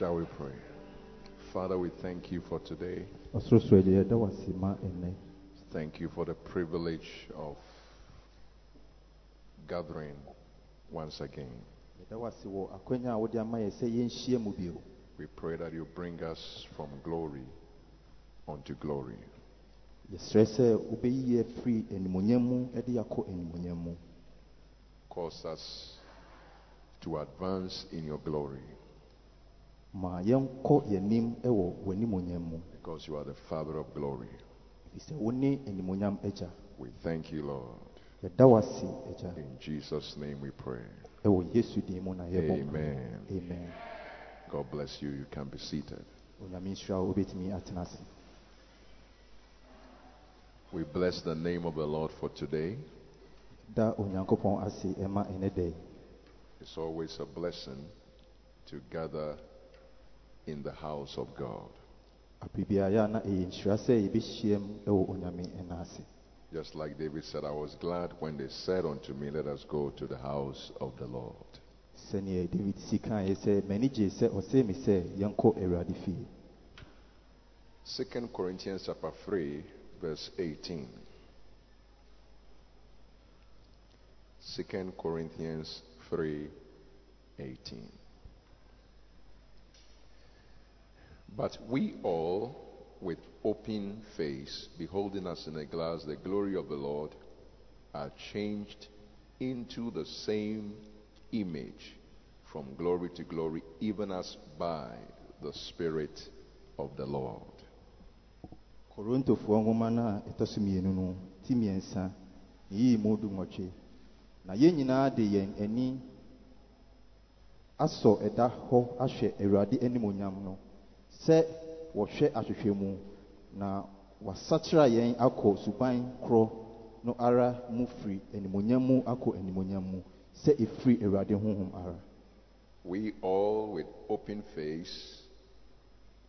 Shall we pray? Father, we thank you for today. Thank you for the privilege of gathering once again. We pray that you bring us from glory unto glory. Cause us to advance in your glory ma yɛnkɔ yɛnim wɔ w'animonyam mu because you are the Father of glory. ɛfiri sɛ wo ne animonyam agya We thank you, Lord. yɛda wo ase agya In Jesus' name we pray. ɛwɔ yesu din mu na yɛbɔ mpaeɛ. Amen. amen God bless you. You can be seated. onyame nhyira wo wobɛtumi atena ase We bless the name of the Lord for today. da onyankopɔn ase ɛma ɛnɛ dɛ It's always a blessing to gather in the house of God. apebiara na ɛyɛ nhyira sɛ yɛbɛhyiam wɔ onyame ɛna ase Just like David said, I was glad when they said unto me, Let us go to the house of the Lord. sɛneɛ david si kaeɛ sɛ m'ani gye sɛ ɔsee me sɛ yɛnkɔ awurade fie 2 Corinthians chapter 3, verse 18. 2 Corinthians 3, 18. But we all, with open face, beholding us in a glass the glory of the Lord, are changed into the same image from glory to glory, even as by the Spirit of the Lord. korintofoɔ nwoma no a ɛtɔ so mmienu no ti mmiɛnsa yii mu du na yɛn nyinaa de yɛn ani asɔ ɛda hɔ ahwɛ awurade animonyam no sɛ wɔhwɛ ahwehwɛ mu. Na wasakyera yɛn akɔ suban korɔ no ara mu firi animonyam mu akɔ animonyam mu sɛ ɛfiri awurade honhom ara. We all, with open face,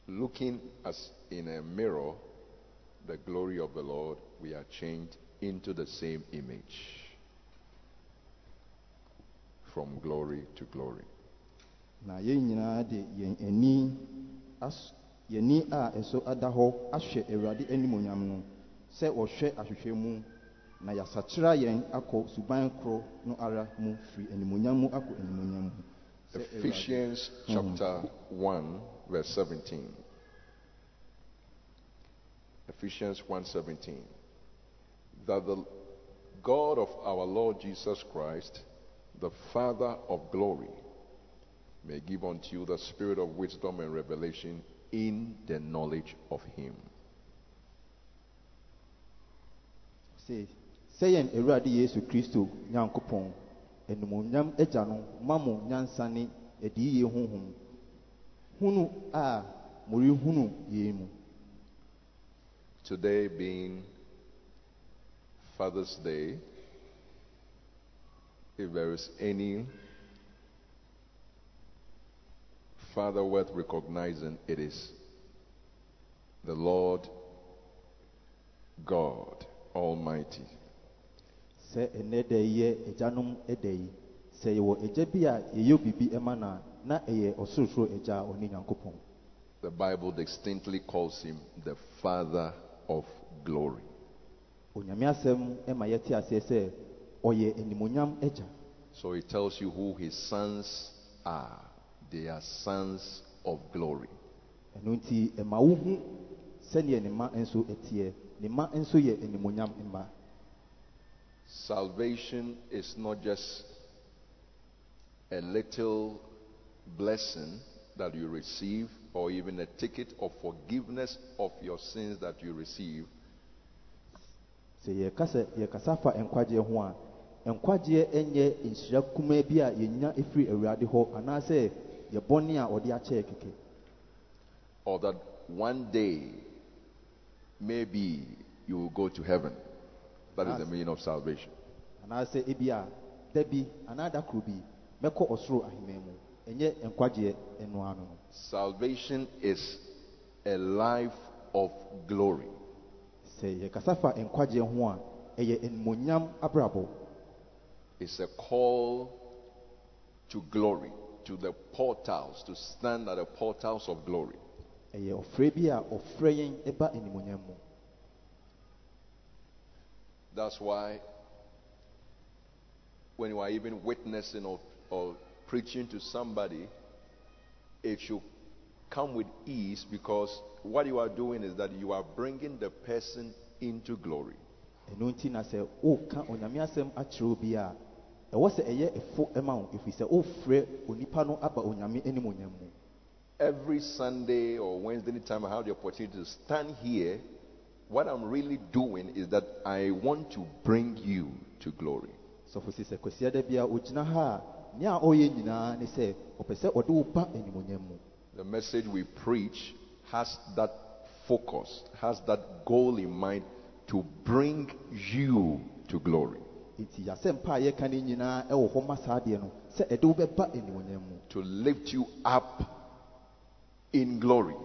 looking as in a mirror the glory of the Lord, we are changed into the same image. From glory to glory. na yɛn nyinaa de yɛn ani as yɛn ani a ɛso ada hɔ ahwɛ awurade animonyam no sɛ wɔhwɛ ahwehwɛ mu na yɛasakyera yɛn akɔ suban korɔ no ara mu firi animonyam mu akɔ animonyam mu Ephesians hmm. chapter 1, verse 17. Ephesians 1:17. That the God of our Lord Jesus Christ, the Father of glory, may give unto you the spirit of wisdom and revelation in the knowledge of him. se sɛ yɛn awurade yesu kristo nyankopɔn agya no ma mo nyansa ne adiyie honhom hunu a morehunu mu Today being Father's Day, if there is any father worth recognizing, it is the Lord God Almighty. sɛ ɛnɛ da yi yɛ agyanom da yi sɛ yɛwɔ agya bi a yɛyɛ biribi ma no a na ɛyɛ ɔsorosoro agya a ɔne nyankopɔn The Bible distinctly calls him the Father of glory. onyame asɛm ma yɛte aseɛ sɛ ɔyɛ animonyam agya So it tells you who his sons are. They are sons of glory. ɛno nti ɛma wohu sɛneɛ ne ma nso teɛ ne ma nso yɛ animonyam mma Salvation is not just a little blessing that you receive or even a ticket of forgiveness of your sins that you receive. sɛ yɛkasa yɛkasa fa nkwagyeɛ ho a nkwagyeɛ nyɛ nhyira kumaa bi a yɛnya ɛfiri awurade hɔ anaasɛ yɛbɔne a ɔde akyɛ yɛ kɛkɛ Or that one day, maybe you will go to heaven. That is the meaning of salvation. anaasɛ ebi a da bi anaa da koro bi mɛkɔ ɔsoro ahemman mu ɛnyɛ nkwagyeɛ ɛno ano no Salvation is a life of glory. sɛ yɛkasa fa nkwagyeɛ ho a ɛyɛ animonyam abrabɔ It's a call to glory. To the portals, to stand at the portals of glory. ɛyɛ ɔfrɛ bi a ɔfrɛ yɛn ɛba animonyam mu That's why when you are even witnessing or, or preaching to somebody, it should come with ease because what you are doing is that you are bringing the person into glory. Ɛno nti na sɛ woka onyame asɛm akyerɛ obi a ɛwɔ sɛ ɛyɛ ɛfo ɛma wo. Ɛfiri sɛ wofrɛ onipa no aba onyame animonyam mu. Every Sunday or Wednesday, anytime I have the opportunity to stand here, what I'm really doing is that I want to bring you to glory. sɛ kwasiada bi a ogyina ha a nea ɔyɛ nyinaa ne sɛ ɔpɛ sɛ ɔde wo ba animonyam mu. The message we preach has that focus, has that goal in mind to bring you to glory, nti a yɛka no nyinaa ɛwɔ hɔ ma saa adeɛ no sɛ ɛde wo bɛba animonyam mu to lift you up in glory,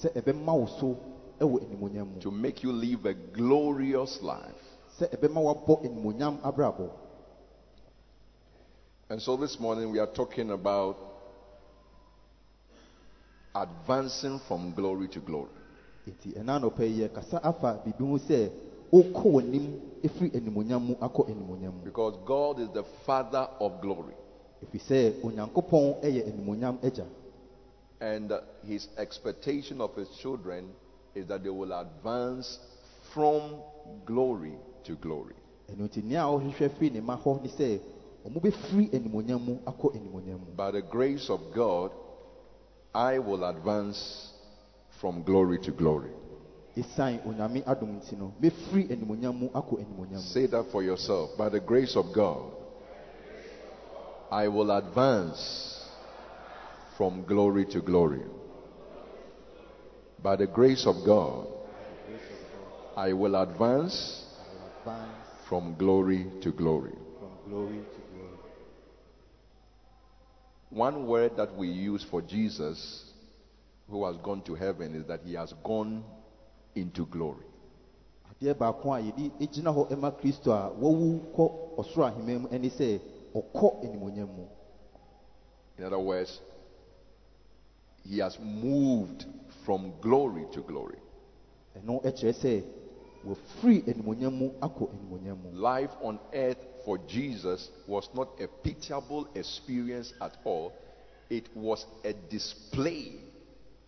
sɛ ɛbɛma wo so ɛwɔ animonyam mu to make you live a glorious life. sɛ ɛbɛma woabɔ animonyam abrabɔ And so this morning we are talking about advancing from glory to glory. nti ɛna nɔpɛ yi yɛkasa afa biribi ho sɛ wokɔ w'anim ɛfiri animonyam mu akɔ animonyam mu Because God is the Father of glory. ɛfiri sɛ onyankopɔn ɛyɛ animonyam agya And uh, his expectation of his children is that they will advance from glory to glory. ɛno nti nea a ɔhwehwɛ firi ne ma hɔ ne sɛ ɔmo bɛfiri animonyam mu akɔ animonyam mu By the grace of God, I will advance from glory to glory. Say that for yourself. By the grace of God, I will advance from glory to glory. By the grace of God, I will advance from glory to glory One word that we use for Jesus, who has gone to heaven, is that he has gone into glory. adeɛ baako a yɛde gyina hɔ ma kristo a wawu kɔ ɔsoro ahema mu ɛne sɛ ɔkɔ animonyam mu In other words, he has moved from glory to glory. ɛno kyerɛ sɛ wɔfiri animonyam mu akɔ animonyam mu Life on earth for Jesus was not a pitiable experience at all, it was a display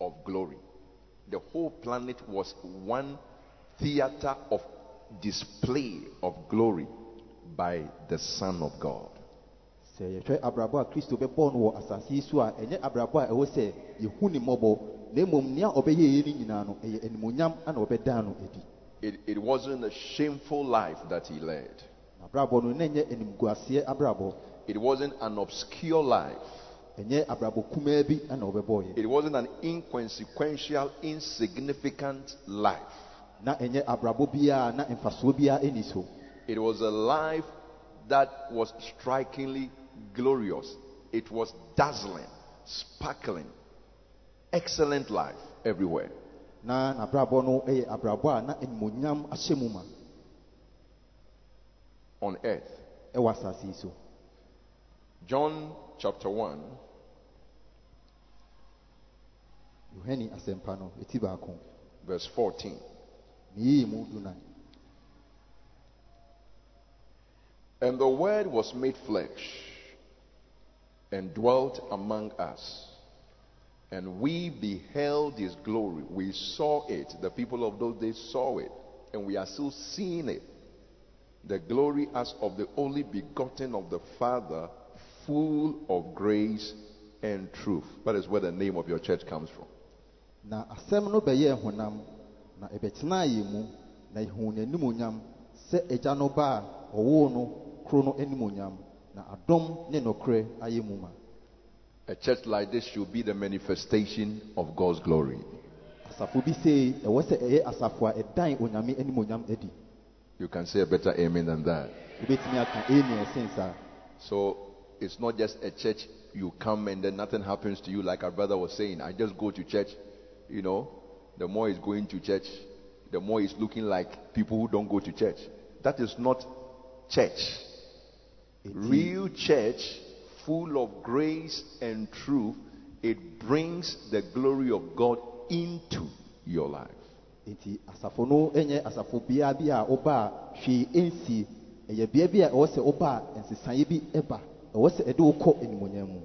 of glory. The whole planet was one theater of display of glory by the Son of God. sɛ yɛhwɛ abrabɔ a kristo bɛbɔɔ no wɔ asase yi so a ɛnyɛ abrabɔ a ɛwɔ sɛ yɛhu ne mmɔbɔ na mmom nea ɔbɛyɛ yɛ no nyinaa no ɛyɛ animonyam ana ɔbɛdaa It, it wasn't a shameful life that he led. na abrabɔ no na ɛnyɛ It wasn't an obscure life. Ɛnyɛ abrabɔ kumaa bi ana ɔbɛbɔɔyɛ It wasn't an inconsequential, insignificant life. na ɛnyɛ abrabɔ biara na mfasoɔ biara ɛni so It was a life that was strikingly glorious. It was dazzling, sparkling, excellent life everywhere. na n'abrabɔ no yɛ abrabɔ a na animonyam ahyɛ mu ma on earth. ɛwɔ asase yi so John chapter 1, yohane asɛmpa no ɛti baako verse 14. ne yiyii mu dunan And the Word was made flesh and dwelt among us. And we beheld his glory. We saw it. The people of those days saw it. And we are still seeing it. The glory as of the only begotten of the Father, full of grace and truth. That is where the name of your church comes from. Na asɛm no bɛyɛɛ honam na ɛbɛtenaa yɛn mu na yɛhuu n'animonyam sɛ agya no ba a ɔwoo no koro no animonyam na adɔm ne nokorɛ ayɛ mu ma A church like this should be the manifestation of God's glory. asafo bi sei ɛwɔ sɛ ɛyɛ asafo a ɛdan onyame animonyam adi You can say a better amen than that. wobɛtumi aka ɛni ɛsen saa So it's not just a church you come and then nothing happens to you, like our brother was saying. I just go to church, you know. The more he's going to church, the more he's looking like people who don't go to church. That is not church. Ɛti- Real church full of grace and truth, it brings the glory of God into your life. nti asafo no nyɛ asafo biara bi a ɔba a hwee nsi ɛyɛ bea bi a ɛwɔ sɛ ɔba a nsesaeɛ bi ɛba ɛwɔ sɛ ɛde wo kɔ animonyam mu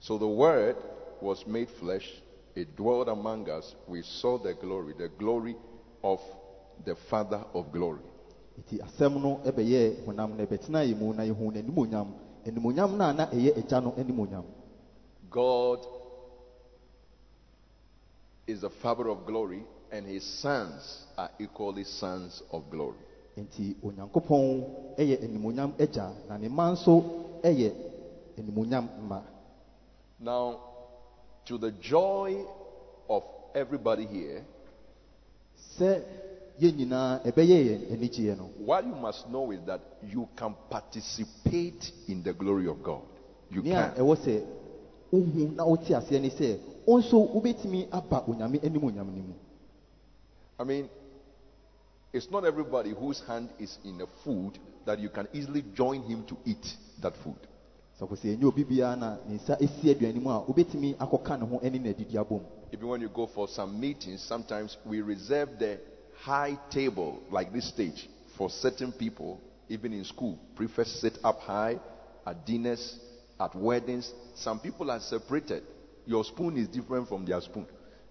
So the Word was made flesh, it dwelled among us. We saw the glory, the glory of the Father of glory. nti asɛm no ɛbɛyɛ honam no ɛbɛtena yɛ mu na yɛhu n'animonyam animonyam no a na ɛyɛ agya no animonyam God is the Father of glory, and His sons are equally sons of glory. nti onyankopɔn ɛyɛ animonyam agya na ne mma nso ɛyɛ animonyam mma Now, to the joy of everybody here, sɛ yɛn nyinaa ɛbɛyɛ yɛn anigyeɛ no what you must know is that you can participate in the glory of God. You can. ɛwɔ sɛ wohu na wote aseɛ ne sɛ wo nso wobɛtumi aba onyame animonyam no mu I mean, it's not everybody whose hand is in the food that you can easily join him to eat that food. Ne nsa ɛsi aduane mu a ne ho abom Even when you go for some meetings, sometimes we reserve the high table, like this stage, for certain people, even in school. Prefects sit up high at dinners, at weddings. Some people are separated. Your spoon is different from their spoon,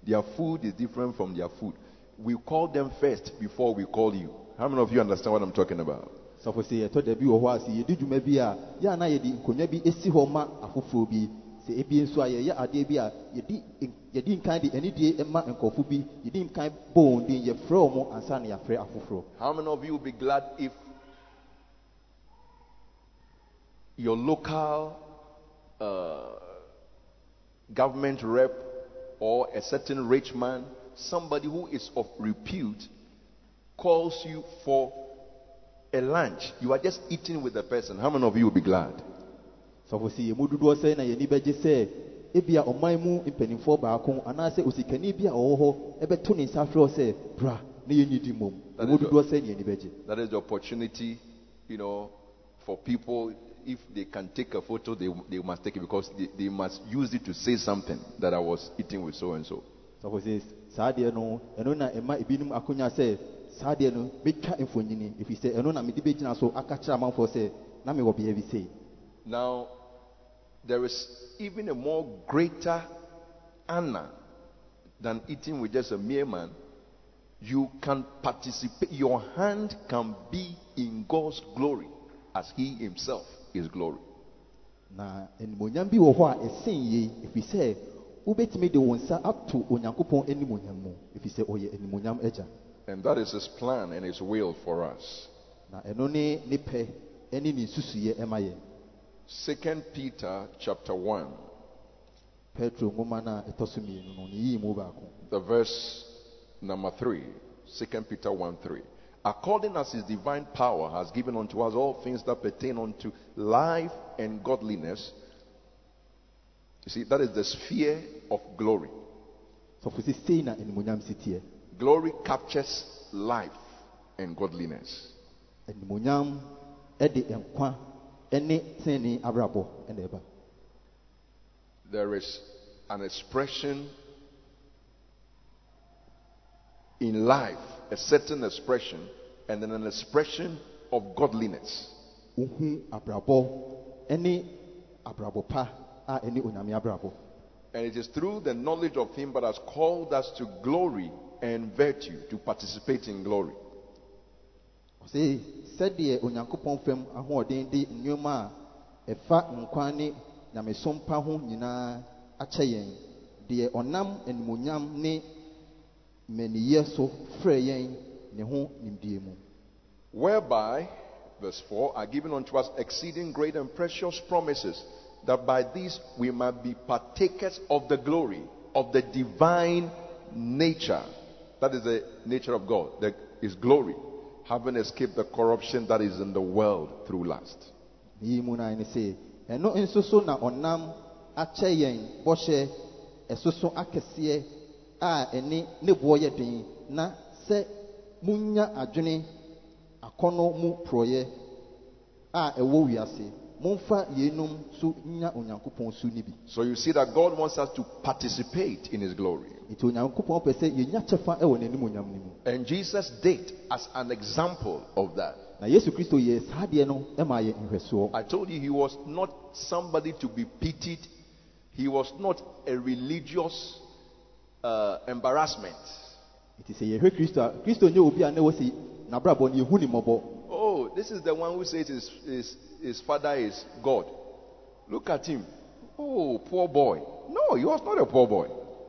their food is different from their food. We call them first before we call you. How many of you understand what I'm talking about? Sɛfo sɛ yɛtɔ da bi wɔ hɔ a sɛ yɛdi dwuma bi a yɛ a na yɛde nkonnwa bi ɛsi hɔ ma afoforɔ bi. Sɛ ebi nso a yɛyɛ adeɛ bi a yɛdi yɛdi nkan de anidie ma nkɔfo bi. Yɛdi nkan bɔ wɔn din yɛfrɛ wɔn ansa na yɛafrɛ afoforɔ. How many of you will be glad if your local uh, government rep or a certain rich man, somebody who is of repute, calls you for a lunch? You are just eating with the person. How many of you will be glad? sɛfo sɛ yɛn mu dodoɔ sɛ na yɛni bɛgye sɛ ebia ɔman mu mpanimfoɔ baako anaasɛ osikani bi a ɔwɔ hɔ ɛbɛto ne nsa frɛ wo sɛ bra na yɛnnidi mmom That is dodoɔ sɛ na yɛni bɛgye That is the opportunity, you know, for people. If they can take a photo, they, they must take it because they, they must use it to say something that I was eating with so and so. saa adeɛ no ɛno na ɛma ebinom akonya sɛ saa adeɛ no mɛtwa ɛfiri sɛ ɛno na mede bɛgyina so aka kyerɛ amanfoɔ sɛ na mewɔ sei. Now, there is even a more greater honor than eating with just a mere man. You can participate, your hand can be in God's glory as He Himself is glory. na animonyam bi wɔ hɔ a ɛsen yie. Ɛfiri sɛ wobɛtumi de wo nsa ato onyankopɔn animonyam mu. Ɛfiri sɛ ɔyɛ animonyam agya And that is His plan and His will for us. na ɛno ne ne pɛ ne ne nsusuyɛ ɛma yɛn Second Peter chapter 1, petro nwoma no a ɛtɔ so mmienu no ne yii mu baako the verse number 3. 2 Peter 1 3. According as his divine power has given unto us all things that pertain unto life and godliness. You see, that is the sphere of glory. sɔfo sɛ sei na animonyam si teɛ Glory captures life and godliness. animonyam de nkwa ne tenenee abrabɔ ɛna ɛba There is an expression in life, a certain expression, and then an expression of godliness. wohu abrabɔ ne abrabɔ pa a ɛne onyame abrabɔ And it is through the knowledge of Him that has called us to glory and virtue, to participate in glory. ɔse sɛdeɛ onyankopɔn fam ahoɔden de nneɛma a ɛfa nkwa ne nyamesom ho nyinaa akyɛ yɛn deɛ ɔnam animonyam ne mmaniyɛ so frɛ yɛn ne ho nimdie mu Whereby, verse 4, are given unto us exceeding great and precious promises, that by these we might be partakers of the glory of the divine nature. That is the nature of God, that is glory, having escaped the corruption that is in the world through lust. munya adwene akɔnnɔ mu a ɛwɔ wiase so nya onyankopɔn su no bi So you see that God wants us to participate in His glory. nti onyankopɔn pɛ sɛ yɛnya kyɛfa wɔ n'animonyam no mu And Jesus did as an example of that. na yesu kristo yɛ saa deɛ no ma yɛ nhwɛsoɔ I told you he was not somebody to be pitied. He was not a religious uh, embarrassment. nti sɛ yɛhwɛ kristo a kristo nyɛ obi a na wɔ sɛ n'abrabɔ no yɛhu ne mmɔbɔ Oh, this is the one who says his, his, his father is God. Look at him. Oh, poor boy. No, he was not a poor boy.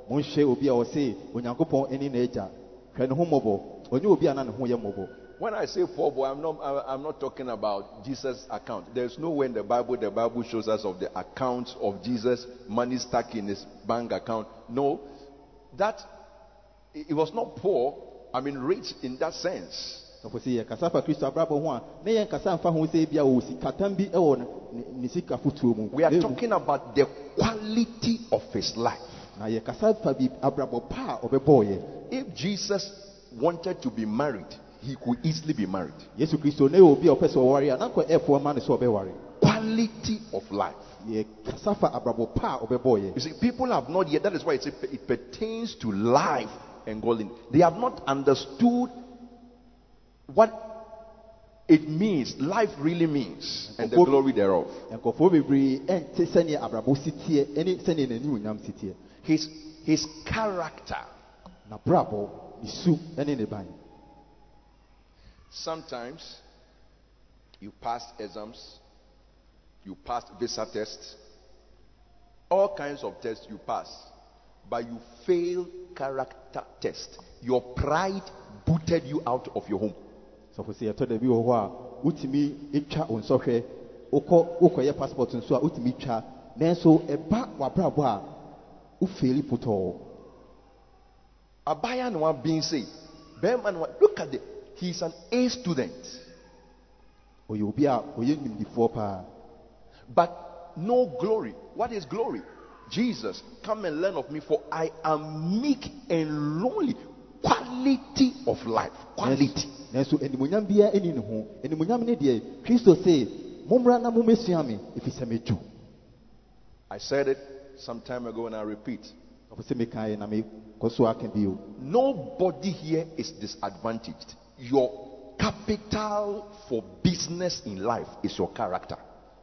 monhwɛ obi a ɔse onyankopɔn ani n'agya hwɛ ne ho mmɔbɔ ɔnyɛ obi a na ne ho yɛ mmɔbɔ When I say poor boy, I'm not, I'm not talking about Jesus' account. There's nowhere in the Bible the Bible shows us of the account of Jesus, money stuck in his bank account. No, that it was not poor. I mean, rich in that sense. Sɛ yɛkasa fa kristo abrabɔ ho a na yɛnkasa mfa ho sɛ bia ɔwɔ sikatam bi wɔ ne- ne- ne sika fotuo mu We are talking about the quality of his life. na yɛkasa fa bi abrabɔ pa a ɔbɛbɔɔyɛ If Jesus wanted to be married, he could easily be married. yesu kristo ɛwɔ obi a ɔpɛ sɛ ɔware a na nkɔ ɛfoɔ ma ne sɛ ɔbɛware Quality of life. yɛkasa fa abrabɔ pa a ɔbɛbɔɔyɛ You see, people have not yet, that is why it's, it pertains to life and godliness. They have not understood what it means, life really means, and the glory thereof. nkɔfoɔ bebree ɛnte sɛneɛ abrabɔ si teɛ ɛne sɛneɛ n'animuonyam si teɛ His, his character. n'abrabɔ ne su ɛne ne ban Sometimes you pass exams, you pass visa tests, all kinds of tests you pass, but you fail character test. Your pride booted you out of your home. Sɔfo sɛ yɛtɔ da bi wɔ hɔ a wotumi twa wo nsɔhwɛ wokɔ wokɔyɛ passport nso a wotumi twa nanso ɛba w'abrabɔ a wofeeli potɔɔ Abaya no one being say, Bearman, look at it. He's an A student, ɔyɛ obi a ɔyɛ nimdifoɔ paa but no glory. What is glory? Jesus, come and learn of me, for I am meek and lowly. Quality of life. Quality. nanso animonyam biara ani ne ho animonyam ne deɛ kristo se mommra na mommɛsua me ɛfiri sɛ medwo I said it some time ago and I repeat. ɔfo sɛ mekaeɛ na mekɔ so aka bio Nobody here is disadvantaged. Your capital for business in life is your character.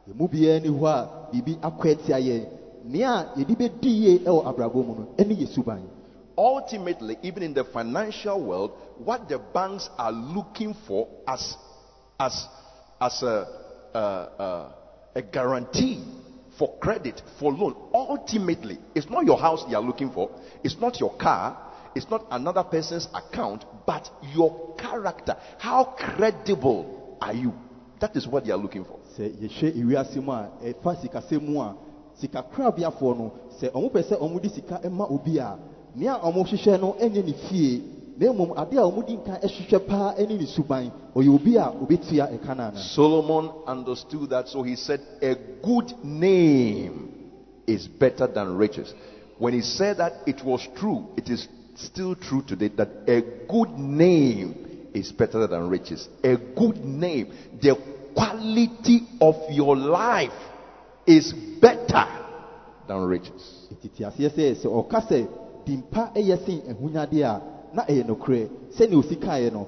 ɛmu biara ni hɔ a biribi akɔ atia yɛn nea yɛde bɛdi yie ɛwɔ abrabɔ mu no ɛne yɛ suban Ultimately, even in the financial world, what the banks are looking for as, as, as a, a, a, a guarantee for credit, for loan, ultimately, it's not your house they are looking for, it's not your car, it's not another person's account, but your character. How credible are you? That is what they are looking for. no sika ma obi a nea no ne fie na mmom ade a ɔmo di nkan ɛhyehyɛ paa ɛne ne suban ɔyɛ obi a obetua ɛka no ana Solomon understood that, so he said, A good name is better than riches. When he said that, it was true. It is still true today that a good name is better than riches. A good name, the quality of your life is better than riches. Ɛyɛ a na ɛyɛ nokorɛ. Osi no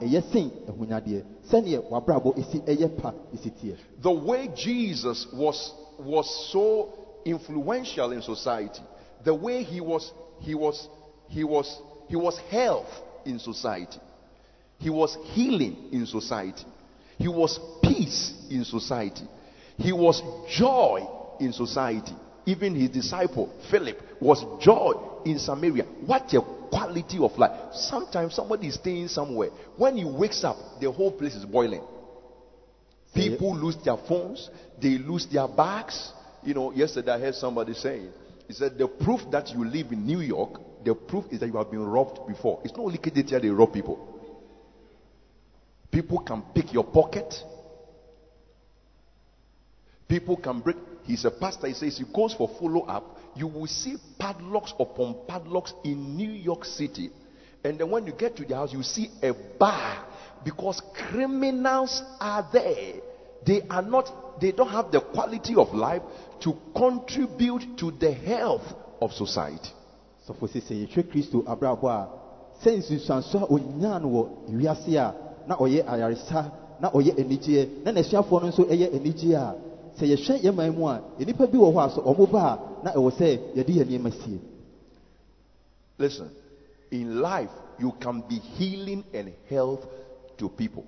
ɛyɛ wabrabɔ ɛyɛ pa The way Jesus was, was so influential in society, the way he was, he was, he was, he was health in society, he was healing in society, he was peace in society, he was joy in society. Even his disciple Philip was joy in Samaria. What a quality of life. Sometimes somebody is staying somewhere. When he wakes up, the whole place is boiling. People lose their phones, they lose their bags. You know, yesterday I heard somebody saying, he said, the proof that you live in New York, the proof is that you have been robbed before. It's not only KDTR they rob people. People can pick your pocket. People can break. He's a pastor. He says he goes for follow up. You will see padlocks upon padlocks in New York City. And then when you get to the house, you see a bar because criminals are there. they are not, they don't have the quality of life to contribute to the health of society. So for sɛ yɛhwɛ kristo abrabɔ a sɛ nsunsuanso a onyaa no wɔ wiase a na ɔyɛ ayaresa na ɔyɛ anigyeɛ na n'asuafoɔ no nso ɛyɛ anigyeɛ a sɛ yɛhwɛ yɛn man mu a nnipa bi wɔ hɔ a sɛ ɔmo ba a na ɛwɔ sɛ yɛde yɛn nneɛma sie Listen, in life, you can be healing and health to people.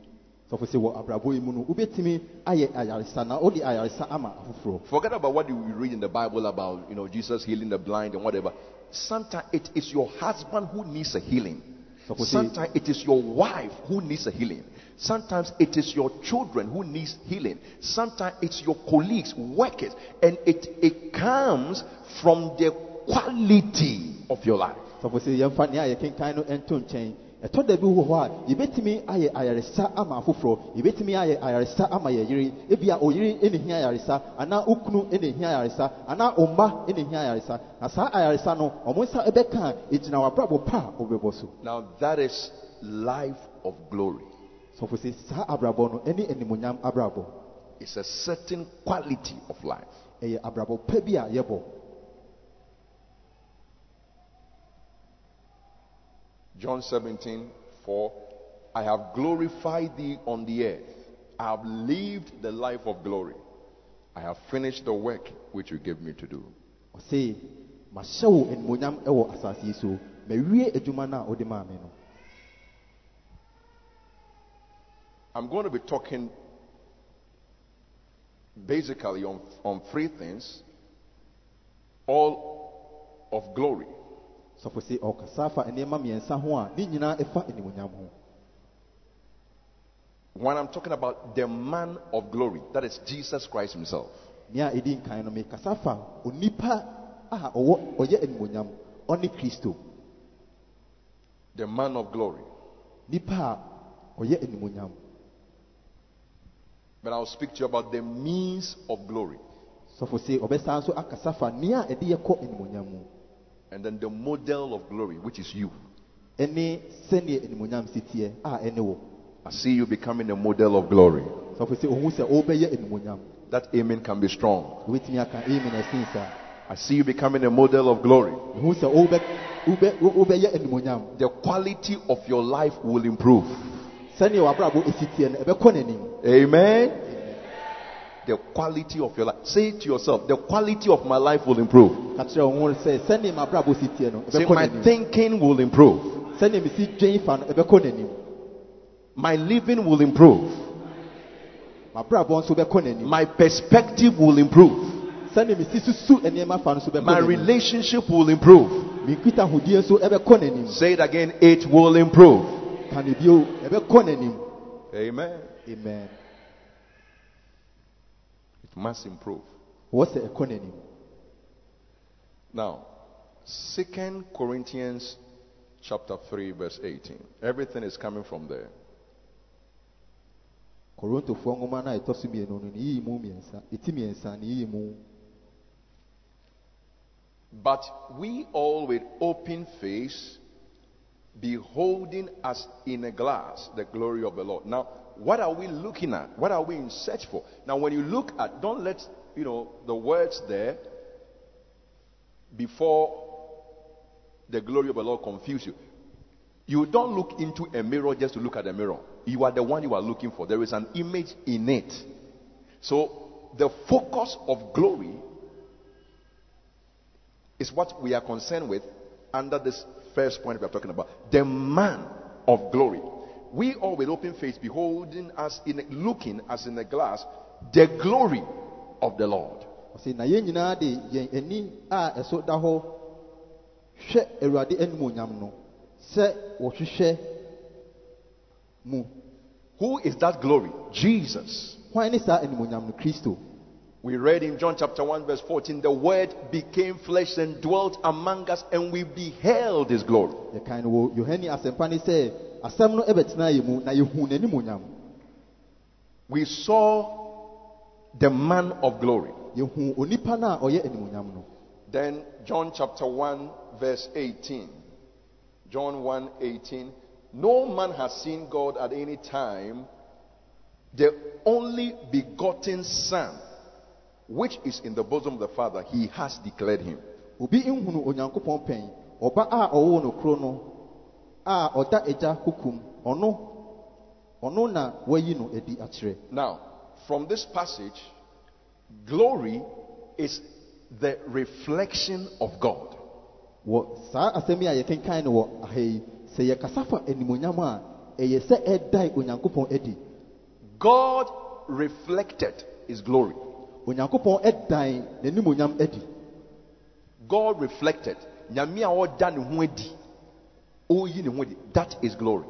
sɔfo sɛ wɔ abrabɔ yi mu no wobɛtumi ayɛ ayaresa na wode ayaresa ama afoforɔ Forget about what you read in the Bible about, you know, Jesus healing the blind and whatever. Sometimes it is your husband who needs a healing. So, Sometimes it is your wife who needs a healing. Sometimes it is your children who needs healing. Sometimes it's your colleagues, workers, and it, it comes from the quality of your life. sɔfo sɛ yɛmfa nea yɛkenkan no ɛnto nkyɛn ɛtɔ da bi wɔ hɔ a yɛbɛtumi ayɛ ayaresa ama afoforɔ yɛbɛtumi ayɛ ayaresa ama yɛ yere ebia oyere ɛna hia ayaresa anaa okunu ɛna hia ayaresa anaa ɔma ɛna hia ayaresa na saa ayaresa no. Ɔmo nsa ɛbɛka a egyina w'abrabɔ pa a ɔbɛbɔ so Now that is life of glory. Sɔfo sɛ saa abrabɔ no ɛne animonyam abrabɔ It's a certain quality of life. ɛyɛ abrabɔ pa bi a yɛbɔ John 17, 4. I have glorified thee on the earth. I have lived the life of glory. I have finished the work which you gave me to do. ɔse mahyɛ wo animonyam ɛwɔ asase yi so mawie adwuma no a wode maa me no I'm going to be talking basically on, on three things all of glory. sɔfo sɛ ɔkasa fa nneɛma mmiɛnsa ho a ne nyinaa ɛfa animonyam ho When I'm talking about the man of glory, that is Jesus Christ Himself. nea ɛdi nkan no mekasa fa onipa a ɔwɔ ɔyɛ animonyam ɔne kristo The man of glory. nipa a ɔyɛ animonyam But I'll speak to you about the means of glory sɔfo sɛ ɔbɛsan so akasa fa nea ɛde yɛkɔ animonyam mu and then the model of glory, which is you. ɛne sɛneɛ animonyam si teɛ a ɛne wɔ I see you becoming a model of glory. sɔfo sɛ ohun sɛ ɔbɛyɛ animonyam That amen can be strong. wobɛtumi aka amen ɛsen saa I see you becoming a model of glory. ohun sɛ ɔbɛ wobɛ wobɛyɛ animonyam The quality of your life will improve. Sɛneɛ w'abrabɔ esi teɛ no ɛbɛkɔ n'anim Amen. The quality of your life. Say it to yourself, the quality of my life will improve. ka kyerɛ wo ho sɛ sɛneɛ m'abrabɔ si teɛ no Say my thinking will improve. sɛneɛ mesi dwen fa no ɛbɛkɔ n'anim My living will improve. m'abrabɔ nso bɛkɔ n'anim My perspective will improve. sɛneɛ mesi susu nneɛma fa no nso bɛkɔ My relationship will improve. me nkitahodie nso ɛbɛkɔ n'anim Say it again, it will improve. Ka ne bio ɛbɛkɔ n'anim Amen. amen It must improve. What's the economy? Now, Second Corinthians chapter 3 verse 18. Everything is coming from there. korintofoɔ nwoma no a ɛtɔ so mmienu no ne yiyi mu mmiɛnsa ɛti mmiɛnsa ne yiyi mu But we all with open face, beholding as in a glass the glory of the Lord. Now, what are we looking at? What are we in search for? Now, when you look at, don't let you know the words there before the glory of the Lord confuse you. You don't look into a mirror just to look at the mirror. You are the one you are looking for. There is an image in it. So, the focus of glory is what we are concerned with under this first point we are talking about. The man of glory. We all with open face, beholding us in looking as in a glass, the glory of the Lord. ɔsɛ na yɛn nyinaa de yɛn ani a ɛso da hɔ hwɛ awurade animonyam no sɛ wɔhwehwɛ mu Who is that glory? Jesus. We read in John chapter 1, verse 14, the word became flesh and dwelt among us, and we beheld his glory. yɛkan no wɔ yohane asɛmpa ne sɛ asɛm no ɛbɛtena yɛ mu na yɛhu n'animonyam We saw the man of glory. yɛhu onipa no a ɔyɛ animonyam no Then John chapter 1 verse 18. John 1 18. No man has seen God at any time. the only begotten Son, which is in the bosom of the Father, he has declared him. obi nhunu onyankopɔn pɛn ɔba a no a ɔda agya hukum ɔno ɔno na wayi no adi akyerɛ Now, from this passage, glory is the reflection of God. wɔ saa asɛm yi a yɛkenkan no wɔ aha yi sɛ yɛkasa fa animonyam a ɛyɛ sɛ ɛdan onyankopɔn adi God reflected his glory. Onyankopɔn ɛdan n'animonyam adi God reflected. Nyame a ɔda ne ho adi, ɔreyi ne ho adi. That is glory.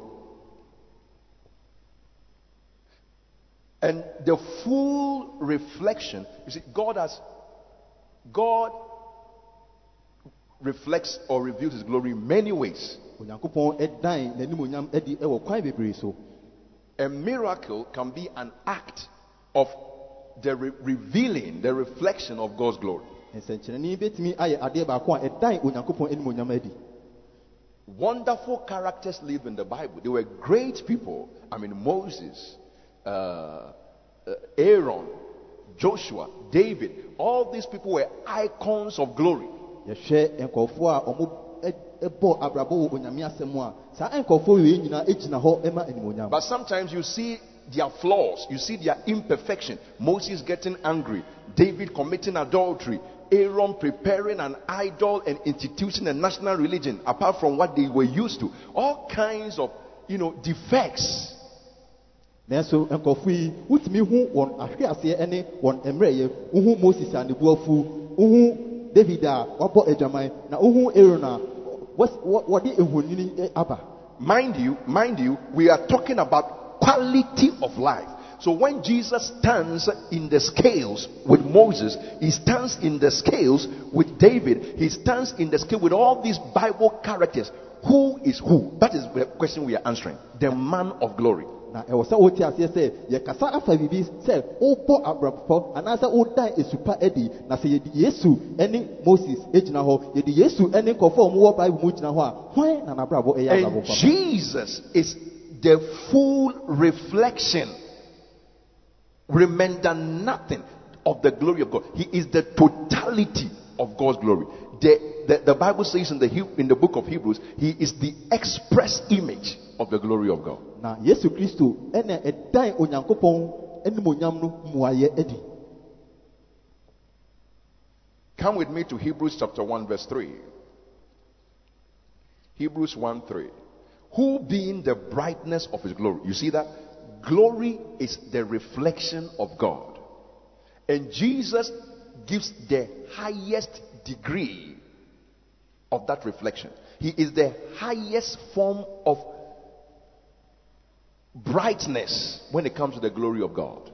And the full reflection, you see, God has, God reflects or reveals His glory in many ways. onyankopɔn ɛdan n'animonyam adi ɛwɔ kwan bebree so A miracle can be an act of the re- revealing, the reflection of God's glory. nsɛnkyerɛnne bɛtumi ayɛ adeɛ baako a ɛdan onyankopɔn animonyam adi Wonderful characters live in the Bible. They were great people. I mean, Moses, uh, uh, Aaron, Joshua, David. All these people were icons of glory. yɛhwɛ nkɔɔfoɔ a ɔmo ɛ- ɛbɔ abrabɔ wɔ onyame asɛm a saa nkɔɔfoɔ wei nyinaa gyina hɔ ma animonyam But sometimes you see their flaws, you see their imperfection. Moses getting angry, David committing adultery, Aaron preparing an idol and instituting a national religion apart from what they were used to. All kinds of, you know, defects. nanso nkɔɔfoɔ yi wotumi hu wɔn ahweaseɛ ne wɔn mmerɛyɛ. Wohu moses a ne bu afu. Wohu david a wabɔ adwaman. Na wohu aaron a wɔde ehonini aba. Mind you, mind you, we are talking about quality of life. So when Jesus stands in the scales with Moses, he stands in the scales with David, he stands in the scale with all these Bible characters. Who is who? That is the question we are answering. The man of glory. na ɛwɔ sɛ wote aseɛ sɛ yɛkasa afa biribi sɛ wobɔ abrabɔ anaasɛ wodan esupa adi na sɛ yɛde yesu ne moses gyina hɔ yɛde yesu ne nkɔfoɔ a wɔwɔ bible mu gyina hɔ a hwan na n'abrabɔ ɛyɛ And abrabɔ Jesus is the full reflection, remainder nothing of the glory of God. He is the totality of God's glory. The, the, the Bible says in the, in the book of Hebrews, He is the express image of the glory of God. na yesu kristo ɛna ɛdan onyankopɔn animonyam no mmuayɛ adi Come with me to Hebrews chapter 1, verse 3. Hebrews 1 3. Who being the brightness of his glory. You see that? Glory is the reflection of God. And Jesus gives the highest degree of that reflection. He is the highest form of brightness when it comes to the glory of God.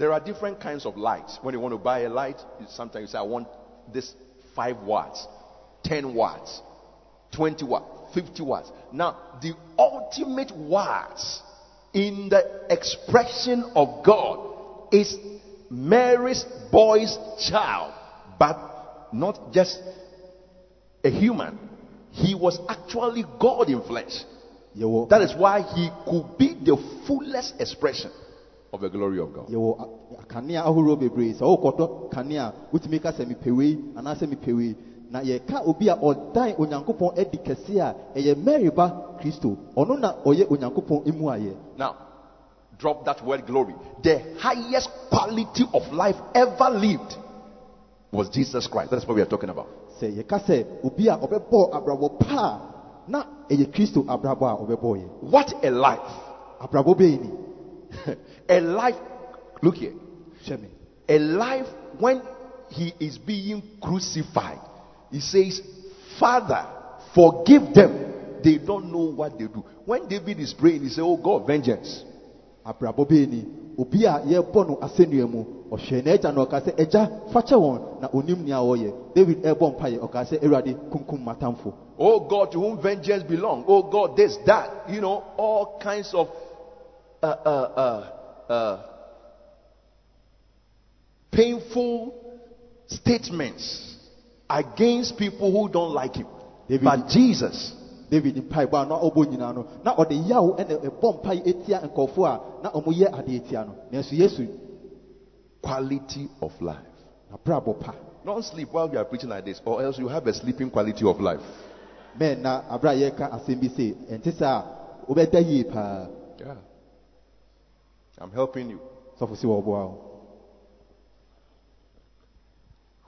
There are different kinds of lights. When you want to buy a light, sometimes you say, I want this 5 watts, 10 watts, 20 watts, 50 watts. Now, the ultimate watts in the expression of God is Mary's boy's child, but not just a human. He was actually God in flesh. That is why he could be the fullest expression of the glory of God. yɛwɔ a- kanea ahorow bebree sɛ wokɔtɔ kanea wotumi ka sɛ mepɛ wei anaasɛ mepɛ wei na yɛka obi a ɔdan onyankopɔn adi kɛse a ɛyɛ mary ba kristo ɔno na ɔyɛ onyankopɔn ayɛ Now, drop that word glory. The highest quality of life ever lived was Jesus Christ. That's what we are talking about. sɛ yɛka sɛ obi a ɔbɛbɔ abrabɔ pa a na ɛyɛ kristo abrabɔ a ɔbɛbɔɔyɛ What a life! abrabɔ bɛyi ni a life, look here, a life when he is being crucified. He says, Father, forgive them. They don't know what they do. When David is praying, he says, Oh God, vengeance. obi a yɛbɔ no asɛnnua mu na david kunkum matamfo Oh God, to whom vengeance belong. Oh God, this, that. You know, all kinds of uh, uh, uh, uh, painful statements against people who don't like him. David- But Jesus, david mpaebɔ a na ɔbɔ nyinaa no na ɔde yaw ɛna ɛbɔ mpae etia nkɔɔfoɔ a na ɔmoyɛ adeɛ tia no nanso yesu quality of life. n'abrabɔ pa Don't sleep while we are preaching like this, or else you have a sleeping quality of life. mɛn na abere a yɛreka asɛm bi se ɛnte sɛ a wobɛda yie paa Yeah. I'm helping you. sɔfo si wɔ ɔboa wo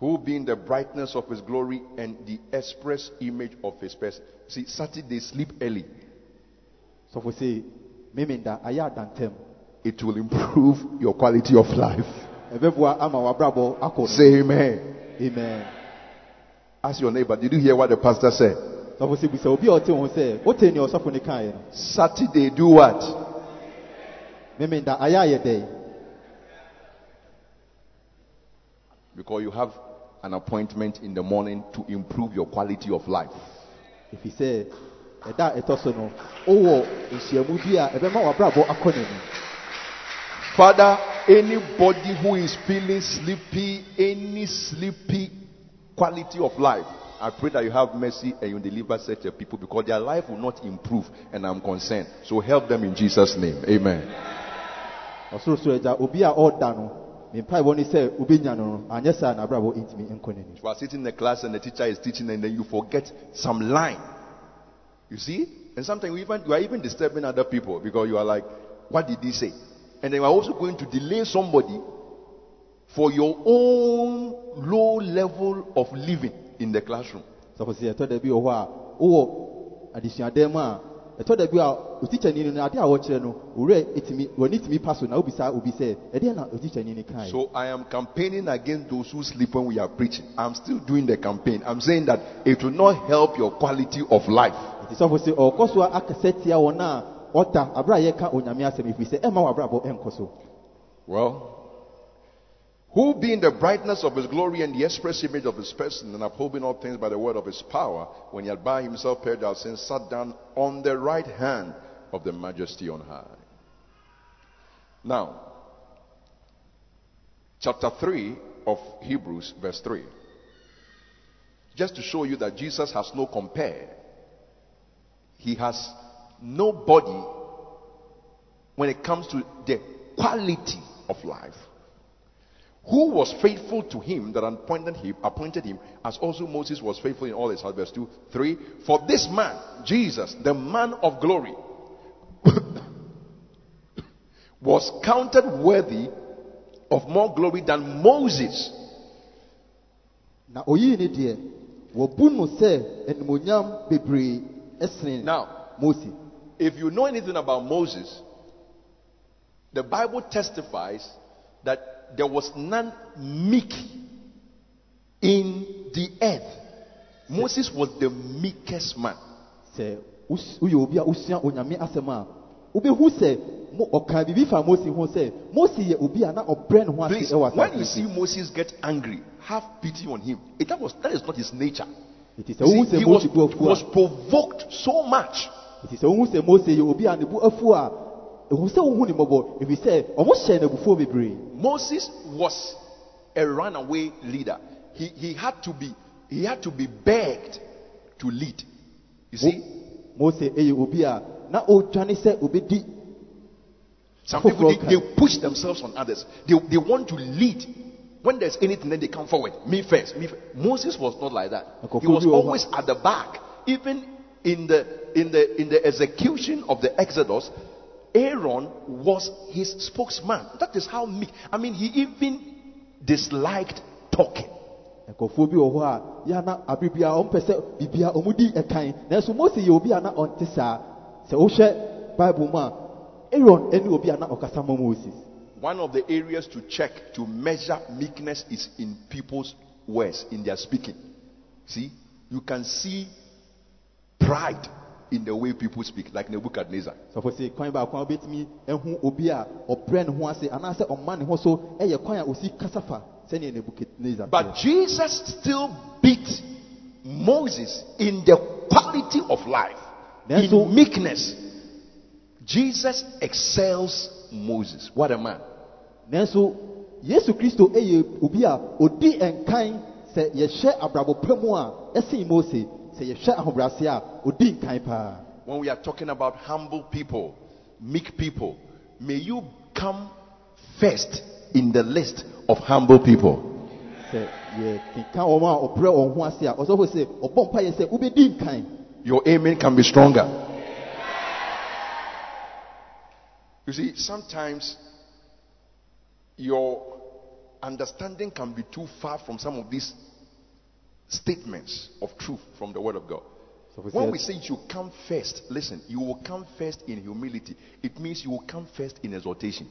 Who being the brightness of his glory and the express image of his person. See, Saturday sleep early. sɔfo se memenda ayɛ adantam It will improve your quality of life. ɛbɛboa ama w'abrabɔ akɔ no Say amen. amen Ask your neighbor, did you hear what the pastor said? sɔfo se bisa obi a ɔte ho sɛ wote nea ɔsɔfo no kaeɛ no Saturday, do what? Memenda ayɛ ayɛ dɛn Because you have an appointment in the morning to improve your quality of life. ɛfiri sɛ ɛda a ɛtɔ so no wowɔ nhyiamu bi a ɛbɛma w'abrabɔ akɔ n'anim Father, anybody who is feeling sleepy, any sleepy quality of life, I pray that you have mercy and you deliver such a people because their life will not improve and I'm concerned. So help them in Jesus' name. Amen. Ɔsorosoro agya obi a ɔreda no me mpaebɔ ne sɛ wobɛnya no no anyɛ saa n'abrabɔ ntumi nkɔ n'anim You are sitting in the class and the teacher is teaching and then you forget some line. You see? And sometimes you, even, you are even disturbing other people because you are like, what did he say? And then you are also going to delay somebody for your own low level of living in the classroom. sɔfo sɛ ɛtɔ da bi wɔ hɔ a wowɔ adesuadan mu a ɛtɔ da bi a otikyani no no a wɔkyerɛ no owura ɛtumi w'ani tumi pa so na wobisa obi sɛ ɛdeɛ na otikyani no kae So I am campaigning against those who sleep when we are preaching. I'm still doing the campaign. I'm saying that it will not help your quality of life. nti sɔfo sɛ ɔkɔ so tia wɔn a ɔda abere a yɛka onyame asɛm ɛfiri sɛ ɛma w'abrabɔ ɛnkɔ so Well, who being the brightness of his glory and the express image of his person, and upholding all things by the word of his power, when he had by himself purged our sins, sat down on the right hand of the majesty on high. Now, chapter 3 of Hebrews, verse 3. Just to show you that Jesus has no compare. He has nobody when it comes to the quality of life. Who was faithful to him that appointed him, appointed him, as also Moses was faithful in all his house. Verse 2, 3. For this man, Jesus, the man of glory, was counted worthy of more glory than Moses. na oyii ne deɛ wɔbu no sɛ animonyam bebree ɛsene Now, if you know anything about Moses, the Bible testifies that there was none meek in the earth. Moses was the meekest man. woyɛ obi a wosua onyame asɛm a wobɛhu sɛ mo- ɔka biribi fa mose ho sɛ mose yɛ obi a na ɔbrɛ ne ho ase Please, ɛwɔ when you see Moses get angry, have pity on him. It, that, was, that is not his nature. nti sɛ You see, he was, mose bu he afu was a provoked so much. nti sɛ wohu sɛ mose yɛ obi a ne bu a Moses was a runaway leader. He, he had to be he had to be begged to lead. You see, mose ɛyɛ obi a na ɔdwane sɛ obɛdi some people they, they push themselves on others. They, they want to lead. When there's anything, then they come forward. Me first. Me first. Moses was not like that. He was always at the back. Even in the in the in the execution of the Exodus, Aaron was his spokesman. That is how meek. I mean, he even disliked talking. nkurɔfoɔ bi wɔ hɔ a yɛ na abere biara ɔmpɛ sɛ biribia ɔmudi ɛkan nanso mose yɛ obi a na ɔnte saa sɛ wohwɛ bible mu a aaron ne obi a na ɔkasa ma moses One of the areas to check to measure meekness is in people's words, in their speaking. See, you can see pride in the way people speak, like Nebuchadnezzar. sɔfo se kwan baako a wobɛtumi ahu obi a ne ho ase anaasɛ ɔma ne ho so ɛyɛ kwan a osi kasa fa sɛnea nebukadnezar But Jesus still beat Moses in the quality of life, Then so- in meekness. Jesus excels Moses. What a man! nanso yesu kristo ɛyɛ obi a ɔdi ɛnkan sɛ yɛhyɛ abrabɔ pa mu a ɛsen mose sɛ yɛhwɛ ahobrɛase a ɔdi nkan paa When we are talking about humble people, meek people, may you come first in the list of humble people. sɛ yɛkeka wɔn a ɔbrɛ wɔn ho ase a ɔsɔfo sɛ ɔbɔ mpa yɛ sɛ wobɛdi nkan Your amen can be stronger. You see, sometimes your understanding can be too far from some of these statements of truth from the Word of God. Sɔfo When we say you come first, listen, you will come first in humility. It means you will come first in exhortation.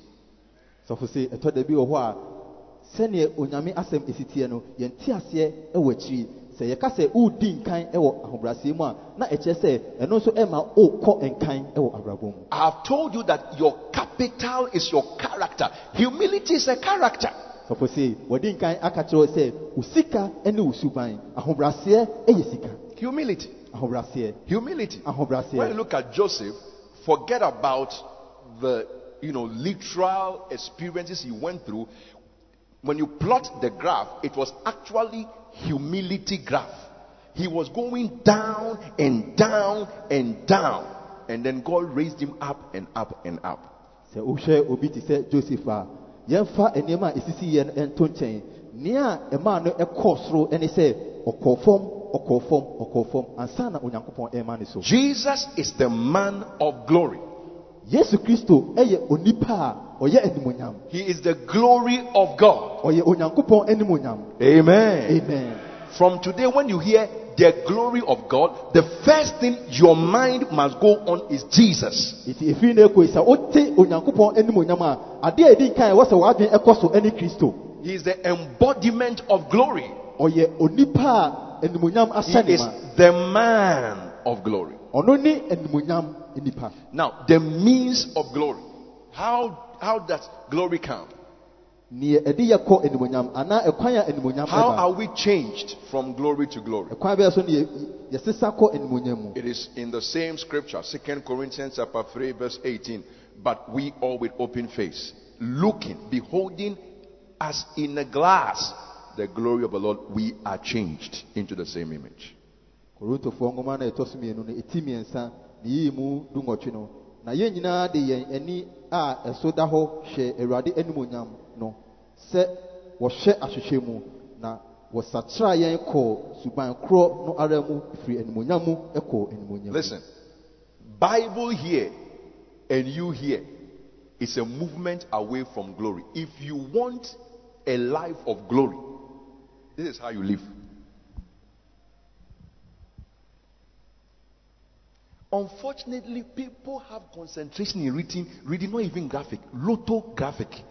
sɔfo sɛ ɛtɔ da bi wɔ hɔ a sɛneɛ onyame asɛm ɛsi teɛ no yɛnte aseɛ ɛwɔ akyiri sɛ yɛka sɛ wodi nkan ɛwɔ ahobrɛaseɛ mu a na ɛkyerɛ sɛ ɛno nso ɛma wokɔ nkan ɛwɔ abrabɔ mu I have told you that your capital is your character. Humility is a character. Sɔfo sɛ wɔde nkan aka kyerɛ sɛ wo sika ne wo suban ahobrɛaseɛ ɛyɛ sika Humility. ahobrɛaseɛ Humility. When you look at Joseph, forget about the you know literal experiences he went through. When you plot the graph, it was actually humility graph. He was going down and down and down, and then God raised him up and up and up. sɛ wohwɛ obi te sɛ joseph a yɛmfa nneɛma a ɛsisi yɛ no ɛnto nkyɛn nea ɛmaa no ɛkɔɔ soro ɛne sɛ ɔkɔɔ fam ɔkɔɔ fam ɔkɔɔ fam ansa na onyankopɔn ɛma ne so Jesus is the man of glory. yesu kristo ɛyɛ onipa a ɔyɛ animonyam He is the glory of God. ɔyɛ onyankopɔn animonyam Amen. amen From today, when you hear the glory of God, the first thing your mind must go on is Jesus. nti ɛfiri no ɛkɔi sɛ wote onyankopɔn animonyam a adeɛ a ɛdi nkan a ɛwɔ sɛ w'adwene ɛkɔ so ɛne kristo He is the embodiment of glory. ɔyɛ onipa a animonyam He is the man of glory. ɔno ne animonyam nipa Now, the means of glory. How, how does glory come? How are we changed from glory to glory? ɛkwan bɛyɛ so ne yɛ- yɛsesa kɔ animonyam mu It is in the same scripture, 2 Corinthians chapter 3, verse 18. But we all with open face, looking, beholding as in a glass the glory of the Lord, we are changed into the same image. korintofoɔ nwoma no a ɛtɔ so mmienu no ɛti mmiɛnsa ne yii mu du nwɔtwe no na yɛn nyinaa de yɛn ani a ɛso da hɔ hwɛ awurade animonyam no sɛ wɔhwɛ ahwehwɛ mu na wɔsakyera yɛn suban korɔ no ara mu firi animonyam mu animonyam Listen, Bible here and you here is a movement away from glory. If you want a life of glory, this is how you live. Unfortunately, people have concentration in reading, reading not even graphic, lotographic.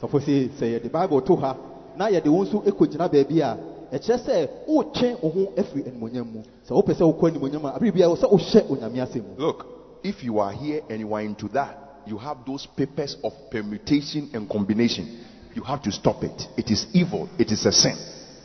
Sɔfo se sɛ yɛde bible to ha na yɛde wo nso ɛkɔgyina baabi a ɛkyerɛ sɛ woretwe wo ho afiri animonyam mu sɛ wopɛ sɛ wokɔ animonyam a abere biara sɛ wohyɛ onyame ase mu Look, if you are here and you are into that, you have those papers of permutation and combination. You have to stop it. It is evil, it is a sin.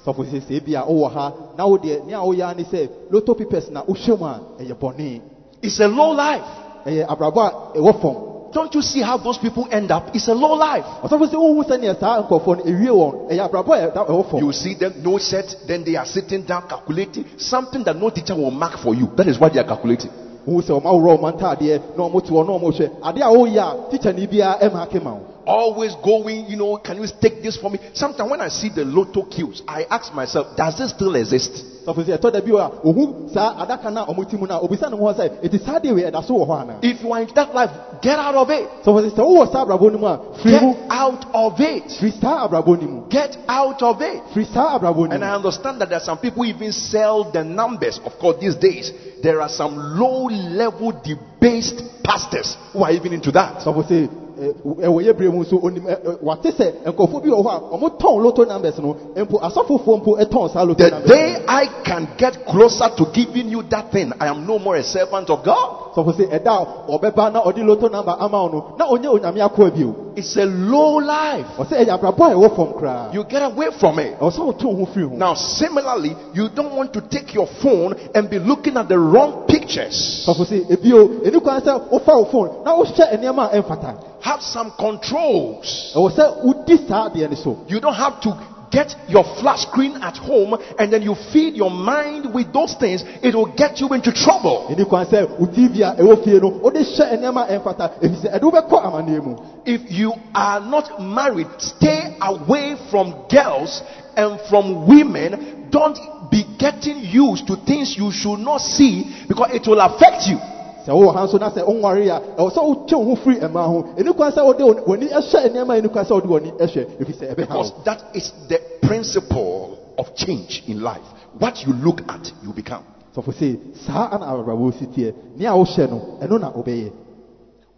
sɔfo sɛ sɛ bi a wowɔ ha na wodeɛ nea woyɛ ne sɛ loto papers na wohyɛ mu a ɛyɛ bɔne It's a low life. ɛyɛ abrabɔ a ɛwɔ fam Don't you see how those people end up? It's a low life. ɔsɔfo sɛ wohu sɛneɛ saa nkɔfoɔ no ɛwie wɔn ɛyɛ abrabɔ a ɛda- ɛwɔ fam You see them, no set, then they are sitting down calculating something that no teacher will mark for you. That is what they are calculating. wohu sɛ ɔma worɔ ɔma ntaadeɛ na ɔmo te hɔ na ɔmo hwɛ adeɛ a woyɛ a tikya ne biara ɛma ake ma Always going, you know, can you take this for me? Sometimes when I see the lotto queues, I ask myself, does this still exist? Sɔfo sɛ ɛtɔ da bi hɔ a ohu saa adaka no a ɔmo ti mu no a obisa ne ho sɛ ɛti saa deɛ wei ɛda so wɔ hɔ anaa If you are in that life, get out of it. sɔfo sɛ sɛ wowɔ saa abrabɔ no mu a firi Get out of it. firi saa abrabɔ mu Get out of it. firi saa abrabɔ no And I understand that there are some people who even sell the numbers. Of course, these days, there are some low level debased pastors who are even into that. sɔfo sɛ ɛ, Eh, eh, ɛwɔ yɛ bere mu nso onim ɛ, ɛ, wate sɛ nkɔfoɔ bi wɔ hɔ a ɔmo tɔn loto numbers no mpo asɔfofoɔ mpo saa loto The numbers day I can get closer to giving you that thing, I am no more a servant of God. sɔfo sɛ ɛda ɔbɛba na ɔde loto number ama wo no na ɔnyɛ onyame akoa bio It's a low life. ɔsɛ ɛyɛ abrabɔ a ɛwɔ fam koraa You get away from it. ɛwɔ sɛ wotwe ho firi ho Now, similarly, you don't want to take your phone and be looking at the wrong pictures. sɔfo sɛ ebio ɛni kwan sɛ wofa wo phone na wohyɛ nneɛma a ɛmfata Have some controls. ɛwɔ sɛ wodi saa adeɛ no so You don't have to get your flat screen at home and then you feed your mind with those things, it will get you into trouble. ɛni kwan sɛ wo tv a ɛwɔ fie no wode hyɛ nneɛma a ɛmfata ɛfiri sɛ ɛde wobɛkɔ amanneɛ mu If you are not married, stay away from girls and from women. Don't be getting used to things you should not see because it will affect you. Sɛ wowɔ ha nso na sɛ wonware a ɛwɔ sɛ wotwe wo ho firi mmaa ho kwan sɛ wode w'ani ɛhyɛ nneɛma a kwan sɛ wode w'ani ɛhwɛ ɛfiri sɛ ɛbɛha wo that is the principle of change in life. What you look at, you become. sɔfo se saa ana abrabɔ si teɛ nea wohyɛ no ɛno na wobɛyɛ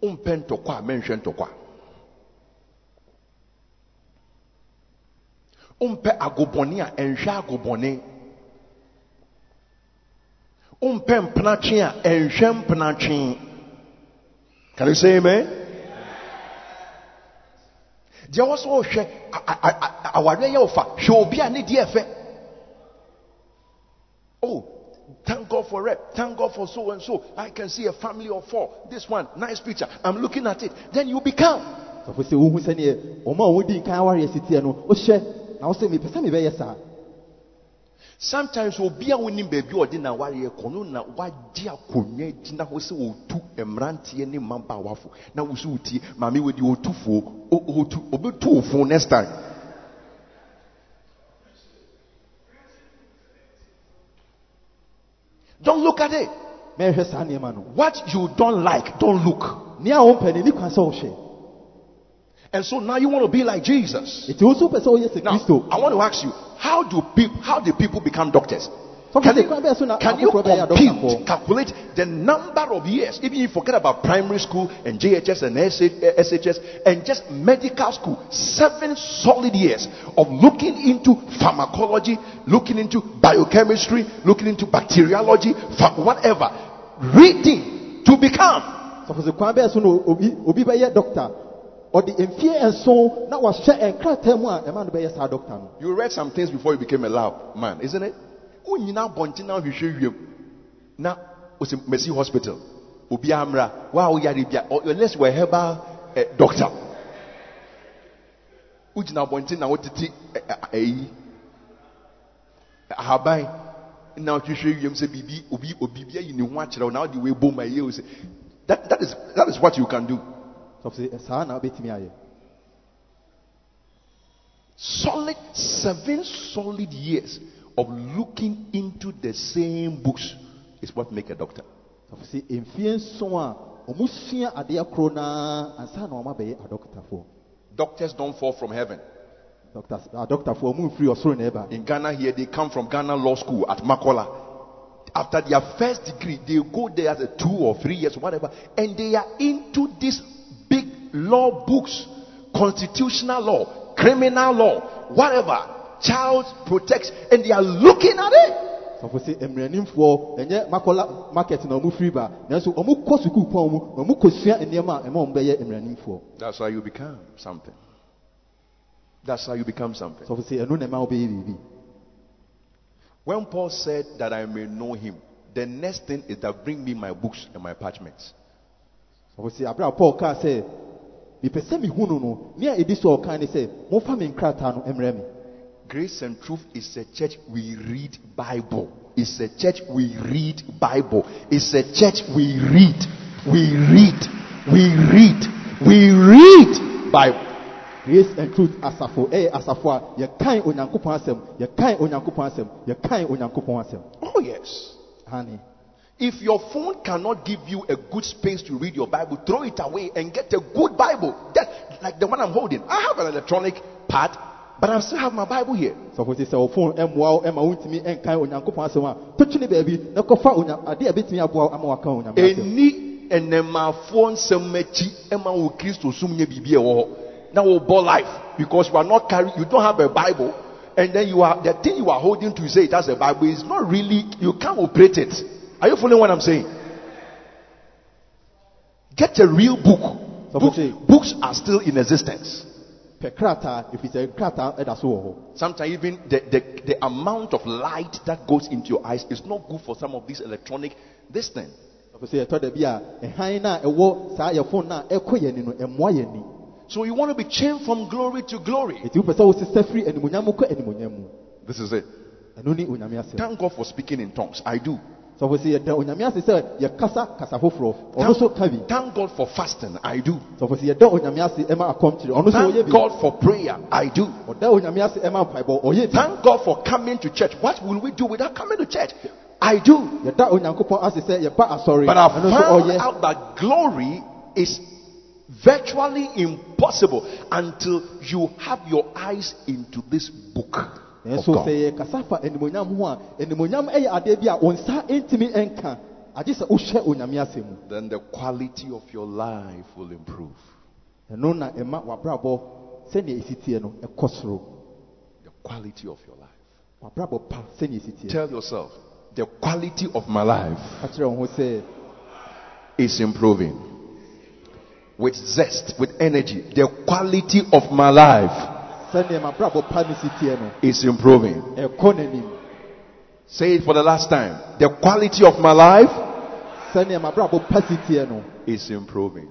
Umpɛ ntɔkwa a menhwɛ ntɔkwa. Umpɛ agobɔne a ɛnhwɛ agobɔne. Umpɛ mpenatwe a ɛnhwɛ. Can you say amen? Deɛ wɔ so ɔhwɛ awareɛ yɛ hwɛ obi a ne deɛ fɛ. Oh, thank God for rep. Thank God for so and so. I can see a family of four. This one, nice picture. I'm looking at it. Then you become. sɔfo se wohu sɛneɛ ɔma a wodi nkan awareɛ si teɛ no wohyɛ na wo sɛ mepɛ sɛ mebɛyɛ saa Sometimes obi a wonim baabi a ɔde na wareɛ kɔ no na wagye akonnwa gyina hɔ sɛ ɔtu mmeranteɛ ne mmabaawafo na wo so wotie maame wadi ɔtu fuo. O- ɔtu ɔbɛtu wo fo next time. Don't look at it. Mɛhwɛ saa nneɛma no. What you don't like don't look. Nea a wompɛ no ɛni kwan sɛ wohwɛ and so now you want to be like jesus. Ɛti wo nso wopɛ sɛ woyɛ sɛ now i want to ask you how do people how do people become doctors? Can for you, the crime, so now, can you compute, calculate the number of years, even if you forget about primary school and JHS and SHS eh, and just medical school, seven solid years of looking into pharmacology, looking into biochemistry, looking into bacteriology, whatever, reading to become. sɔfo ɔde mfie nson na wahyɛ nkrataa mu a ɛma no bɛyɛ saa dɔkta no You read some things before you became a lab man, isn't it? Wonyina abɔnten na wohwehwɛ wiem na osi Mercy Hospital. Obi amra, wa wo yare bia, or unless you were a herbal eh, doctor. Wogyina abɔnten na wotete eh, eh, ayi ahaban na wohwehwɛ wiem sɛ biribi obi obi bi ayi ne ho akyerɛ wo na ayɛ wo sɛ that, that is that is what you can do. Sɔfo sɛ saa na wobɛtumi ayɛ solid seven solid years of looking into the same books is what make a doctor. Sɔfo sɛ mfie nson a ɔmo sua adeɛ koro naa ansa na adɔktafoɔ doctors don't fall from heaven. Doctors- uh, adɔktafoɔ ɔmo mfiri ɔsoro na ɛba in ghana here they come from ghana law school at makola. After their first degree they go there as a two or three years whatever and they are into big law books constitutional law criminal law whatever child protection and they are looking at it. Sɔfo sɛ mmeranimfoɔ ɛnyɛ makɔla market na ɔmo firi ba nanso ɔmo kɔ sukuu pɔn mu na ɔmo kɔsua nneɛma a ɛma ɔmo bɛyɛ mmeranimfoɔ that's how you become something. That's how you become something. Sɔfo sɛ ɛno na ɛma wobɛyɛ biribi When Paul said that I may know him, the next thing is that bring me my books and my parchments. sɔfo sɛ abere a paul kaa sɛ mepɛ sɛ mehu no nea ɛdi so a ɔkaa ne sɛ momfa me nkrataa no mmrɛ me Grace and truth is a church we read Bible. It's a church we read Bible. It's a church we read. We read. We read. We read Bible. grace and truth asafo ɛyɛ asafo a yɛkan onyankopɔn asɛm yɛkan onyankopɔn asɛm yɛkan onyankopɔn asɛm Oh yes. hane If your phone cannot give you a good space to read your Bible, throw it away and get a good Bible. That like the one I'm holding. I have an electronic pad, but I still have my Bible here. sɔfo sɛ sɛ wo phone ɛmmoa wo ɛma wontumi ɛnkan onyankopɔn asɛm a totwe ne baabi na kɔfa onya adeɛ a ɛbɛtumi aboa wo ama waka ɛni ɛnɛmafoɔ nsɛm akyi ɛma wo kristo som nyɛ biribi a ɛwɔ hɔ na wobɔ life because you are not carry you don't have a bible and then you are the thing you are holding to say it as a bible is not really you can't operate it are you following what i'm saying? Get a real book. Book- books are still in existence. Pɛ krataa ɛfiri sɛ krataa ɛda so wɔ hɔ sometimes even the, the, the amount of light that goes into your eyes is not good for some of these electronic this thing. Sɔfo sɛ yɛtɔ da bi a ɛhan no a ɛwɔ saa yɛ phone no a ɛkɔ yɛni no ɛmmoa yɛni So you want to be changed from glory to glory. enti wopɛ sɛ wosesa firi animonyam mu kɔ animonyam mu This is it. ɛno ne onyame asɛm Thank God for speaking in tongues. I do. Sɔfo sɛ yɛda onyame ase sɛ yɛkasa kasa foforɔ ɔno nso ka bi Thank God for fasting. I do. sɔfo sɛ yɛda onyame ase ɛma akɔmkyere ɔno nso ɔyɛ Thank God for prayer. I do. ɔda onyame ase ɛma mpaebɔ ɔyɛ bi Thank God for coming to church. What will we do without coming to church? I do. yɛda onyankopɔn ase sɛ yɛba asɔre But I found out that glory is virtually impossible until you have your eyes into this book. Eh, Nanso sɛ yɛkasa fa animonyam ho a animonyam yɛ adeɛ bi a wo nsa ntumi nka agye sɛ wohwɛ onyame ase mu Then the quality of your life will improve. ɛno na ɛma wabrabɔ sɛnea ɛsi teɛ no ɛkɔ soro The quality of your life. wabrabɔ pa sɛnea ɛsi teɛ Tell yourself, the quality of my life ka kyerɛ wo ho sɛ is improving. With zest, with energy, the quality of my life sɛnea mabrabɔ pa no si teɛ no is improving. Say it for the last time. The quality of my life sɛnea mabrabɔ pa si teɛ no is improving.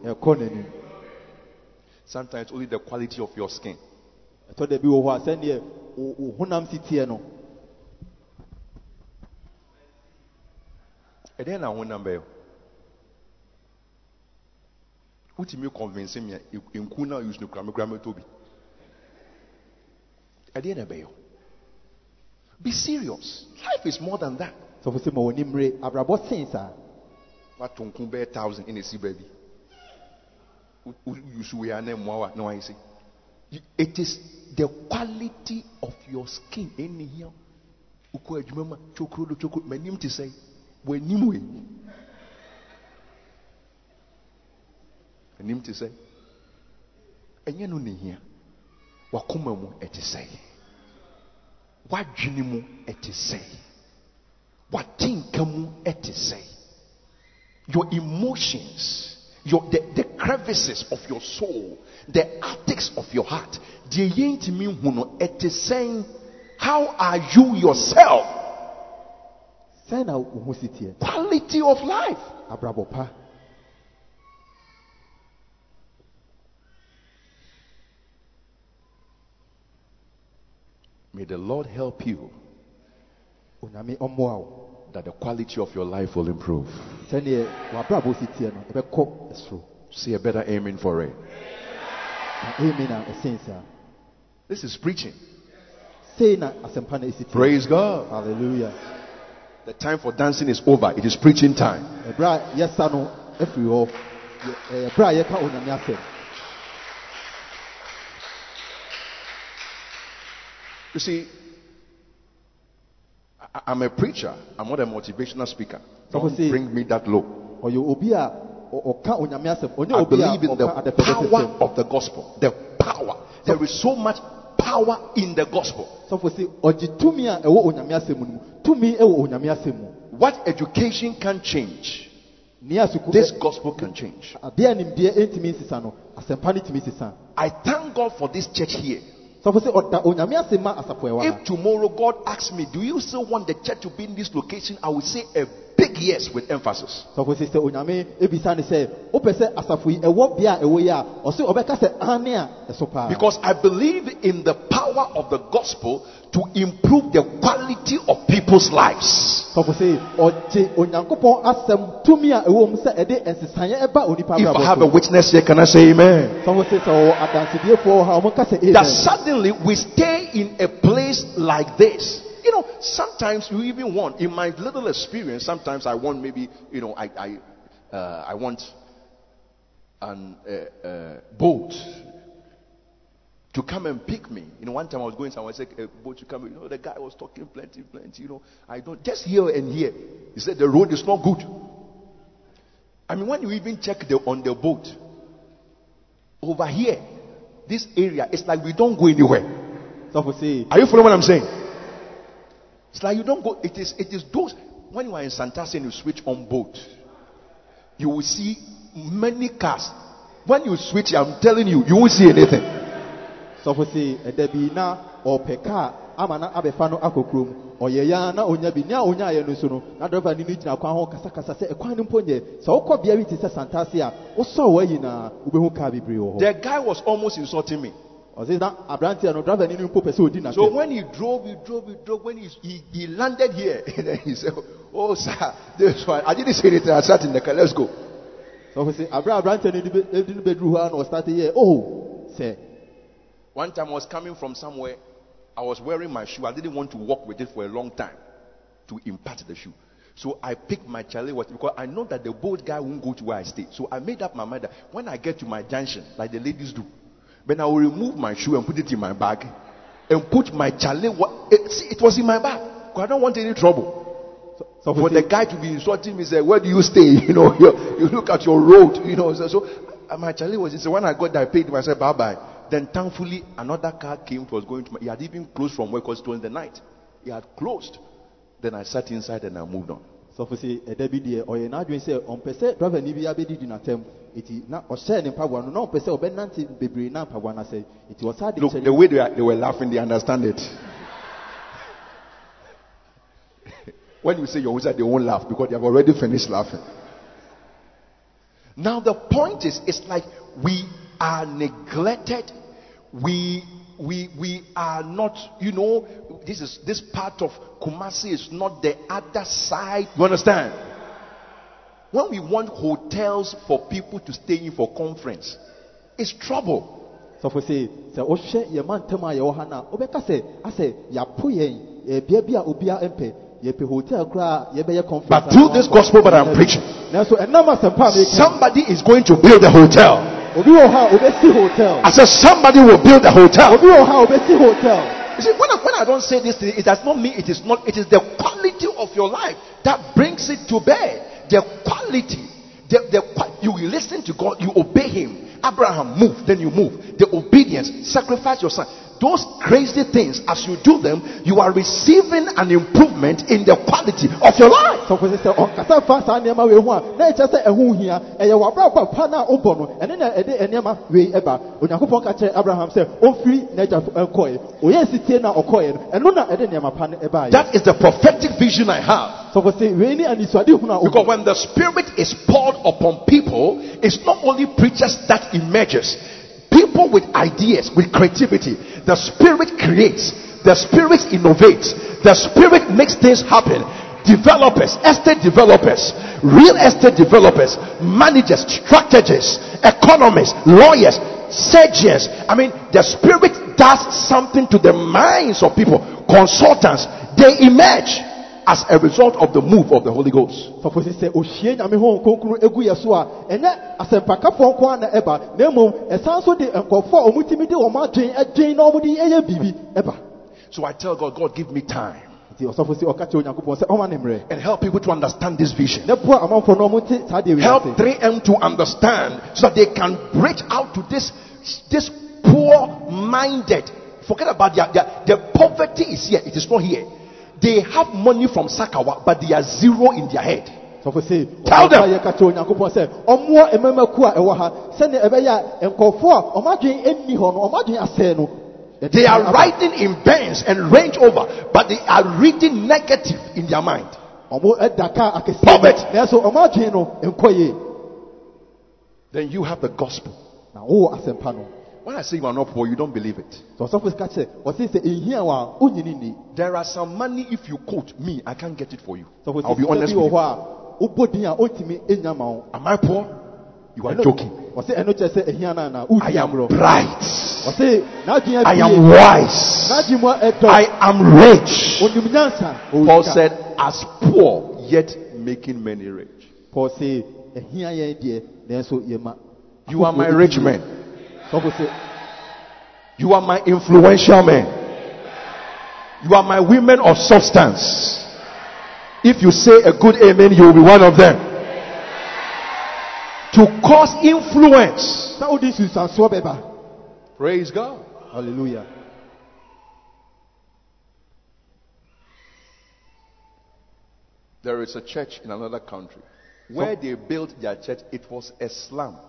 Sometimes only the quality of your skin. ɛtɔ da bi wɔ hɔ a sɛnea wo wo honam si teɛ no And then I want number. Who to me convince me in kuna use no grammar grammar be. At the end of the day, Be serious. Life is more than that. sɔfo sɛ ma w'ani mmere abrabɔ sen saa What to be thousand in a sea baby. You should wear name no I say. It is the quality of your skin in here. Uko adwuma chokro do chokro manim te say w'anim we. Anim te say. Ɛnyɛ no ne hia. Wakoma mu ɛte sɛ. Wadwene mu ɛte sɛ. Watenka mu ɛte sɛ. Your emotions, your the, the crevices of your soul, the attics of your heart. Deɛ yɛntumi hu no ɛte sɛn. How are you yourself? sɛn na wo ho si teɛ Quality of life. abrabɔ pa May the Lord help you onyame ɔmmoa wo that the quality of your life will improve. sɛneɛ w'abrabɔ si teɛ no ɛbɛkɔ soro a better amen for it. na This is preaching. sei na asɛmpa no ɛsi teɛ Praise God. hallelujah The time for dancing is over. It is preaching time. ɛberɛ a yɛsa no afiri hɔ yɛ- ɛyɛ berɛ a yɛka onyame asɛm You see, I- I'm a preacher. I'm not a motivational speaker. Don't bring me that low. ɔyɛ obi a ɔ- ɔka onyame I believe in the power of the gospel. The power. There is so much power in the gospel. sɔfo sɛ ɔgye tumi a ɛwɔ onyame asɛm no mu tumi ɛwɔ onyame asɛm mu What education can change, this gospel can change. adeɛ a nimdeɛ ɛntumi nsesa no asɛmpa no tumi sesa I thank God for this church here. Sɔfo sɛ ɔda oh, onyame oh, asɛm ma asafo ɛwɔ ha If tomorrow God asks me, Do you still want the church to be in this location? I will say a big yes with emphasis. sɔfo sɛ sɛ onyame oh, ebisa ne sɛ wopɛ sɛ asafo yi ɛwɔ bea a ɛwɔ yi a ɔsɛ ɔbɛka sɛ ane a ɛso paa Because I believe in the power of the gospel to improve the quality of people's lives. sɔfo sɛ ɔgye onyankopɔn asɛm tumi a ɛwɔ mu sɛ ɛde nsesaeɛ ɛba onipa If I have a witness here, can I say amen? so sɔfo sɛ sɛ ɔwɔ adansediefoɔ wɔ ha ɔmo ka sɛ That suddenly we stay in a place like this. You know, sometimes you even want, in my little experience, sometimes I want maybe, you know, I, I, uh, I want an uh, uh, Bolt to come and pick me. You know, one time I was going somewhere, I said, eh, a Bolt to come. You know, the guy was talking plenty, plenty. You know, I don't just here and here. He said the road is not good. I mean, when you even check the on the Bolt over here, this area, it's like we don't go anywhere. Are you following what I'm saying? It's like you don't go. It is. It is those. When you are in Santasi and you switch on Bolt, you will see many cars. When you switch, I'm telling you, you won't see anything. Sɔfo sɛ ɛda bi na ɔpɛ kaa ama na abɛfa no akɔ kurom ɔyɛ ya na onya bi nea onyaeɛ no so no na driver no no gyina kwan ho kasakasa sɛ ɛkwan no mpo nyɛ sɛ wokɔ bea bi te sɛ santase a wosɔ wɔ nyinaa wobɛhu kaa bebree wɔ hɔ The guy was almost insulting me. ɔse na aberanteɛ no driver no mpo pɛ sɛ ɔdi So when he drove, he drove, he drove. When he, he, he landed here, and then he said, Oh, sir, this one. I didn't say anything. I sat in the car. Let's go. so ɔfo sɛ aberɛ a aberanteɛ no de no bɛduru hɔ a na ɔstarte yɛ oh sɛ One time I was coming from somewhere. I was wearing my shoe. I didn't want to walk with it for a long time to impart the shoe. So I picked my Charlie watch because I know that the Bolt guy won't go to where I stay. So I made up my mind that when I get to my junction, like the ladies do, then I will remove my shoe and put it in my bag and put my Charlie watch. Eh, it, see, it was in my bag because I don't want any trouble. sɛ For the guy to be insulting me, say, Where do you stay? You know, you, you look at your road, you know. So, so my Charlie was, said, When I got there, I paid said, Bye bye. Then thankfully, another car came, it was going to my, he had even closed from work because it was in the night. He had closed. Then I sat inside and I moved on. sɔfo sɛ ɛda bi deɛ ɔyɛ n'adwene sɛ ɔmpɛ sɛ driver ni bi abɛdidi n'atɛm eti na ɔhyɛ ne mpaboa no na ɔmpɛ sɛ ɔbɛnante bebree na mpaboa no asɛ eti ɔsaa de Look, the way they, are, they were laughing, they understand it. when you say your wizard, they won't laugh because they have already finished laughing. Now, the point is, it's like we are neglected. We, we, we are not, you know, this is this part of Kumasi is not the other side. You understand? When we want hotels for people to stay in for conference, it's trouble. sɔfo sɛ sɛ wohwɛ yɛn mantam a yɛwɔ ha no a wobɛka sɛ asɛ yɛapo yɛn ɛɛ bea bi a obia mpɛ yɛpɛ hotel koraa a yɛbɛyɛ conference But through this gospel that I'm preaching, nanso ɛnam asɛmpa a meka somebody is going to build a hotel. Obi wɔ hɔ a obɛsi hotel I said, somebody will build a hotel. obi wɔ hɔ hotel You see, when I, when I don't say this, it does not mean it is not, it is the quality of your life that brings it to bear. The quality. The, the, you listen to God, you obey Him. Abraham moved, then you move. The obedience, sacrifice your son. Those crazy things, as you do them, you are receiving an improvement in the quality of your life. sɔfo sɛ sɛ oh, ɔnkasa fa saa nneɛma wei ho a na ɛkyɛ sɛ ɛho hia ɛyɛ w'abrabɔ pa no a wobɔ no ɛne na ɛde nneɛma wei ɛba onyankopɔn ka kyerɛ abraham sɛ ɔmfiri n'agya nkɔɛ ɔyɛ nsitie na ɔkɔɛ no ɛno na ɛde nneɛma pa no ɛbaeɛ That is the prophetic vision I have. sɔfo sɛ wei ne anisoade hunu a Because when the Spirit is poured upon people, it's not only preachers that emerges. People with ideas, with creativity. The Spirit creates. The Spirit innovates. The Spirit makes things happen. Developers, estate developers, real estate developers, managers, strategists, economists, lawyers, surgeons. I mean, the Spirit does something to the minds of people. Consultants, they emerge as a result of the move of the Holy Ghost. sɔfo sɛ sɛ ohwie nyame ho nkonkuru egu yɛ so a ɛnyɛ asɛmpakafoɔ nko a na ɛba na mmom ɛsan so de nkɔfoɔ a ɔmotumi de wɔn adwen adwen na ɔmode ɛyɛ biribi ɛba So I tell God, God, give me time nti ɔsɔfo sɛ ɔka kyerɛ onyankopɔn sɛ ɔma ne mmerɛ and help people to understand this vision. na boa amanfoɔ no ɔmote saa deɛ wei Help ase 3M to understand so that they can reach out to this, this poor minded. Forget about their, their, the poverty is here, it is not here. They have money from Sakawa, but they are zero in their head. Tell them. yɛ ka kyerɛ onyankopɔn sɛ ɔmmoa mmamaku a ɛwɔ ha sɛnea ɛbɛyɛ a nkɔfoɔ a ɔmadwen ɛnni hɔ no ɔmadwen asɛe no yɛde They are riding in Benz and Range Rover, but they are reading negative in their mind. Poverty. mu, nanso ɔmadwen no nkɔ Then you have the gospel. Na wowɔ asɛmpa no When I say you are not poor, you don't believe it. sɛ ɔsɔfo ka kyerɛ ɔse sɛ ɛhia wɔ a wonyini nni There are some money, if you quote me, I can't get it for you. I'll be honest with you. hɔ a wobɔ din a ɔntumi ɛnya ma wo Am I poor? You are joking. ɔse ɛno kyerɛ sɛ ɛhia no ana I am bright. I am wise. n'adwen mu ɛdɔ I am rich. onim nyansa ɔwɔ Paul said, as poor, yet making many rich. paul said, ɛhia yɛn deɛ nanso yɛma You are my rich man. Sɔfo se You are my influential men. You are my women of substance. If you say a good amen, you will be one of them. To cause influence. nsusuansoɔ bɛba Praise God. hallelujah There is a church in another country. Where they built their church, it was a slum.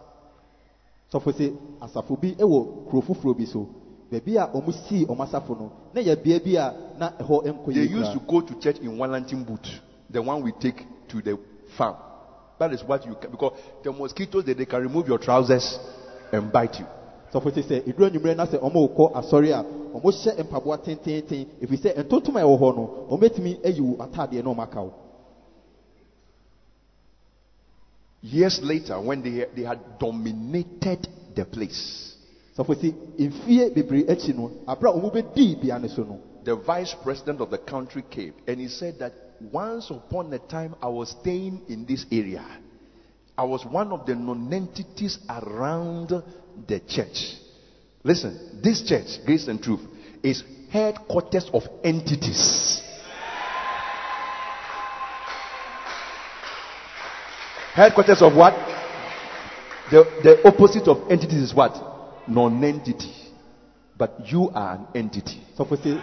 Sɔfo se asafo bi ɛwɔ kuro foforɔ bi so baabi a ɔmo sii ɔmo asafo no na yɛ bea bi a na ɛhɔ nkɔ They yie used to go to church in one lantern boot, the one we take to the farm. That is what you can, because the mosquitoes, they, they can remove your trousers and bite you. sɔfo ti sɛ eduro enyimire na sɛ ɔmo kɔ asɔre a ɔmo hyɛ mpaboa tententen efi sɛ ntontom a ɛwɔ hɔ no ɔmo etumi ayi wo ataadeɛ na ɔmo aka wo Years later, when they, they had dominated the place, sɔfo si mfie bebree akyi no abira ɔmo bɛdii bea ne so no the vice president of the country came and he said that once upon a time I was staying in this area. I was one of the non-entities around the church. Listen, this church, Grace and Truth, is headquarters of entities. Headquarters of what? The, the opposite of entities is what? Non-entity. But you are an entity. sɔfo si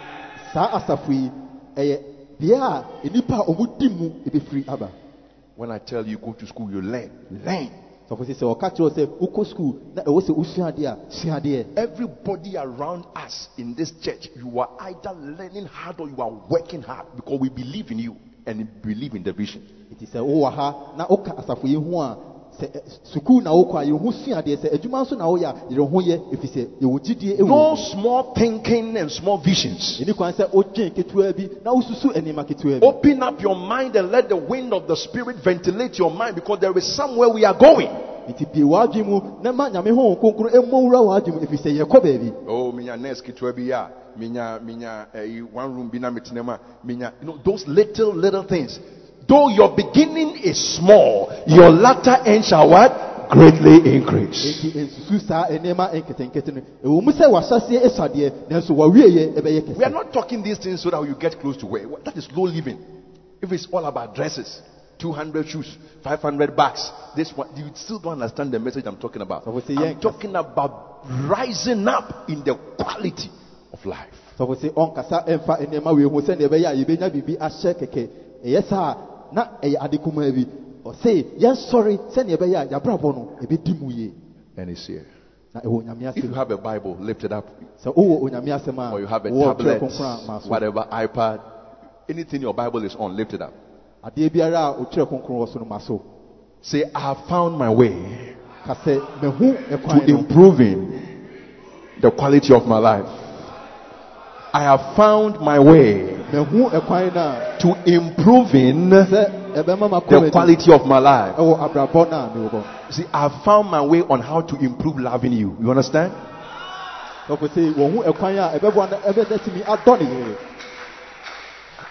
saa asafo yi ɛyɛ bea a nipa a ɔmo di aba When I tell you go to school, you learn. Learn. sɔfo si sɛ ɔka kyerɛ wo sɛ wokɔ sukuu na ɛwɔ sɛ wosua adeɛ a Everybody around us in this church, you are either learning hard or you are working hard because we believe in you and believe in the vision. nti sɛ wowɔ ha na woka asafo yi ho a ɛ, sukuu na wokɔ a yɛho sua adeɛ sɛ adwuma nso na woyɛ a ho yɛ ɛfiri sɛ gyidie ɛwɔ No small thinking and small visions. ɛni kwan sɛ ketewa bi na wosusu nneɛma ketewa bi Open up your mind and let the wind of the Spirit ventilate your mind because there is somewhere we are going. Nti bie w'adwen mu na ma nyame ho kronkron ɛmmɔ wura w'adwen mu ɛfiri sɛ yɛkɔ baabi Oh, minya nurse ketewa bi ya, minya minya eh, one room bi na metena mu a, minya you know those little little things. Though your beginning is small, your latter end shall what? Greatly increase. enti nsusu saa nneɛma nketenkete no ɛwɔ mu sɛ w'ahyɛseɛ ɛsadeɛ nanso w'awieɛ ɛbɛyɛ We are not talking these things so that you get close to where that is low living. If it's all about dresses, 200 shoes, 500 bags, this one, you still don't understand the message I'm talking about. So we say, yeah, I'm talking about rising up in the quality of life. sɔfo sɛ ɔnkasa oh, ɛmfa nneɛma wei ho sɛnea ɛbɛyɛ a yɛbɛnya biribi ahyɛ kɛkɛ ɛyɛ saa na ɛyɛ ade kumaa bi ɔse yɛnsɔre sɛnea ɛbɛyɛ a yɛabrabɔ no ɛbɛdi And it's here. na ɛwɔ onyame If you have a Bible, lift it up. sɛ oh, wowɔ onyame asɛm a Or you have a tablet, kronkron a maa so whatever, iPad, anything your Bible is on, lift it up. Adeɛ biara a wotwerɛ kronkron wɔ so no ma so Say, I have found my way ka sɛ mahu to improving the quality of my life. I have found my way mahu ɛkwan no a to improving the quality of my life. ɛwɔ abrabɔ no mewɔ hɔ See, I have found my way on how to improve loving you. You understand? sɔfo sɛ wɔhu ɛkwan a ɛbɛboa no ɛbɛdɛtumi adɔ ne yere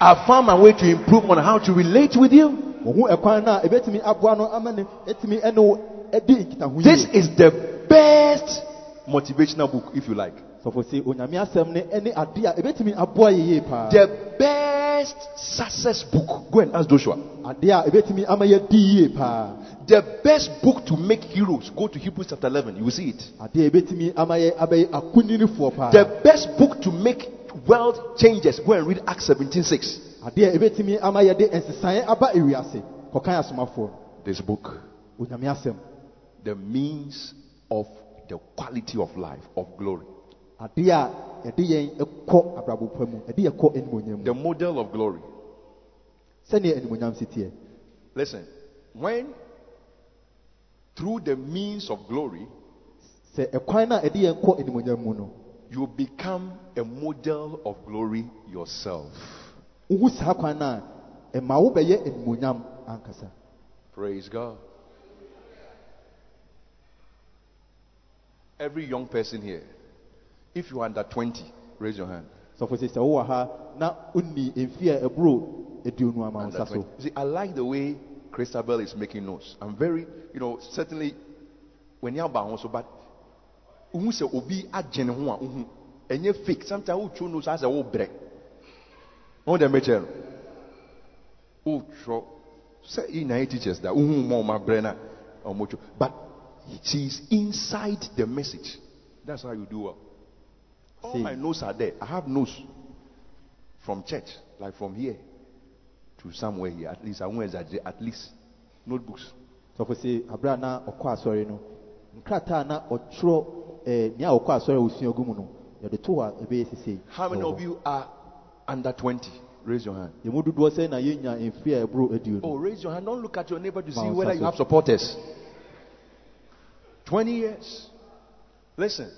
I found my way to improve on how to relate with you. wɔhu ɛkwan no a ɛbɛtumi aboa no ama ne ɛtumi ɛne wo ɛdi nkitaho This is the best motivational book, if you like. sɔfo sɛ onyame asɛm ne ɛne adeɛ a ɛbɛtumi aboa yɛ yie paa The best success book. Go and ask Joshua. adeɛ a ɛbɛtumi ama yɛdi The best book to make heroes. Go to Hebrews chapter 11. You will see it. adeɛ a ɛbɛtumi ama yɛ abɛyɛ akuninifoɔ The best book to make world changes. Go and read Acts 17:6. adeɛ a ɛbɛtumi ama yɛde nsesaeɛ aba ewiase kɔkan asomafoɔ This book, the means of the quality of life, of glory. adeɛ a yɛde yɛn kɔ abrabɔ pa mu ɛde yɛ kɔ animonyam mu The model of glory. sɛnea animonyam si teɛ Listen, when through the means of glory, sɛ ɛkwan no a ɛde yɛn kɔ animonyam mu no you become a model of glory yourself. wohu saa kwan no a ɛma wobɛyɛ animonyam ankasa Praise God. Every young person here, if you are under 20, raise your hand. sɔfo sɛ sɛ wowɔ ha na wonni mfi a ɛboro aduonu ama wo Under nsa so 20. See, I like the way Christabel is making notes. I'm very, you know, certainly when you're about also, but who say obi agye ne ho a wohu ɛnyɛ fake. Sometimes wotwo no so asɛ wobrɛ. Wo dɛ mɛkyɛ no. Wotwerɛ sɛ yi na yɛ teachers da wohu ma ɔma brɛ no a but she's inside the message. That's how you do well. All See. my notes are there. I have notes from church like from here to somewhere here. At least i won't exaggerate. At least notebooks. Sɔfo sɛ aberɛ a na ɔkɔ asɔre no nkrataa a na ɔtwerɛ eh, nea ɔkɔ asɔre a ɔsua gu mu no yɛde to a ɛbɛyɛ sisei How many of you are under 20? Raise your hand. yɛmu dodoɔ sɛ na yɛnya mfiri a ɛboro aduonu Oh, raise your hand. Don't look at your neighbor to see whether you have supporters. 20 years. Listen.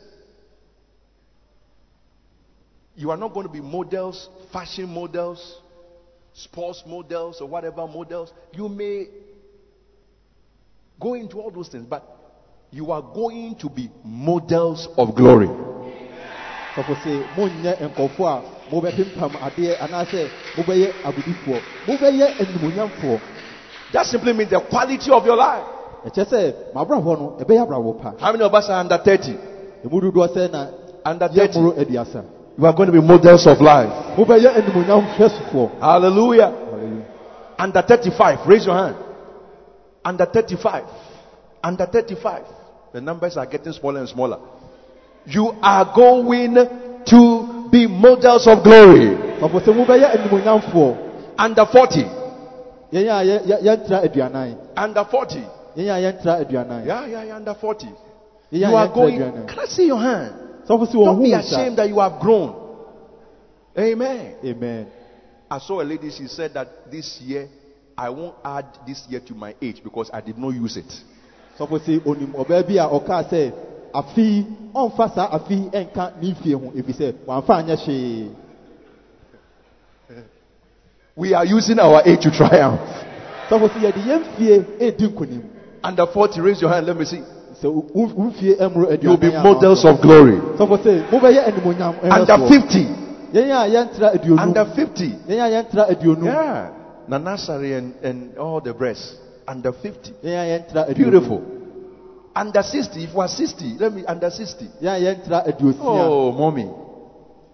You are not going to be models, fashion models, sports models, or whatever models. You may go into all those things, but you are going to be models of glory. sɔfo sɛ monyɛ nkɔfoɔ a mobɛpempam adeɛ anaasɛ mobɛyɛ agodifoɔ mobɛyɛ animonyamfoɔ That simply means the quality of your life. ɛkyɛ sɛ mabrabɔ no ɛbɛyɛ abrabɔ pa How many of us are under 30? ɛmu dodoɔ sɛ na Under 30. You are going to be models of life. Hallelujah. Hallelujah. Under 35, raise your hand. Under 35. Under 35. The numbers are getting smaller and smaller. You are going to be models of glory. sɔfo sɛ mobɛyɛ animonyamfoɔ Under 40. yɛn a yɛ- yɛ- yɛntra aduanan Under 40. yɛn a yɛntra aduanan Yeah, yeah, yeah, under 40. yɛn You are going. aduanan Can I see your hand? Don't be wɔn ho sa ashamed that you have grown. Amen. amen I saw a lady, she said that this year, I won't add this year to my age because I did not use it. Sɔfo onim ɔbaa bi a ɔkaa sɛ afi ɔmfa saa afi ɛnka ne mfie ho ɛfiri sɛ wamfa anyɛ hwee We are using our age to triumph. sɔfo sɛ yɛde yɛn mfie ɛredi nkonim Under 40, raise your hand. Let me see. sɛ wo wo mfie You'll be models of glory. sɔfo sɛ mobɛyɛ animonyam Under ɛhɛsoɔ. 50. yɛn a yɛntra aduonu Under 50. yɛn a yɛntra aduonu Yeah. Nanasari and, and all the rest. Under 50. yɛn a yɛntra Beautiful. Under 60. If you are 60, let me, under 60. yɛn a yɛntra aduosia Oh, mommy.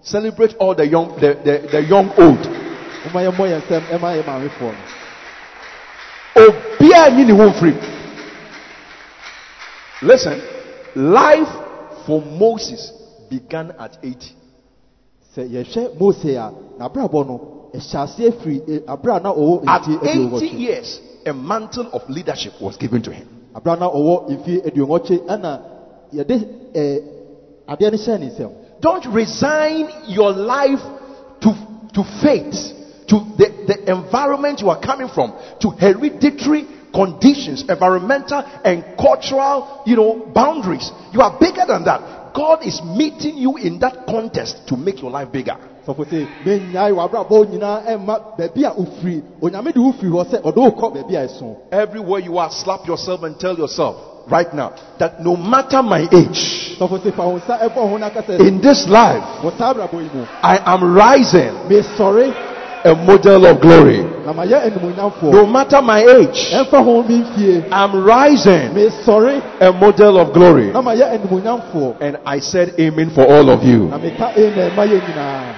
Celebrate all the young, the, the, the young old. moma yɛmmɔ yɛn nsɛm ɛma yɛ maamefoɔ no Obia nyi ne. Listen, life for Moses began at 80. sɛ yɛhwɛ mose a n'abrabɔ no ɛhyɛ aseɛ firi eh, abere a na ɔwɔ At mfie 80 years, a mantle of leadership was given to him. abere a na ɔwɔ mfie aduonwɔtwe ɛna yɛde eh, adeɛ no hyɛ ne nsɛm Don't resign your life to, to fate, to the, the environment you are coming from, to hereditary conditions, environmental and cultural, you know, boundaries. You are bigger than that. God is meeting you in that contest to make your life bigger. Sɔfo sɛ menyae w'abrabɔ nyinaa baabi a wofiri onyame de wo firi. Hɔ sɛ ɔde wo baabi a ɛso Everywhere you are, slap yourself and tell yourself right now that no matter my age, sɔfo fa wo nsa ɛbɔ ho na ka sɛ in this life, wɔ saa abrabɔ yi mu I am rising mesɔre a model of glory. na mayɛ animonyamfoɔ No matter my age, ɛmfa ho me mfie I'm rising a model of glory. na mayɛ animonyamfoɔ And I said amen for all of you. na meka amen ma yɛ nyinaa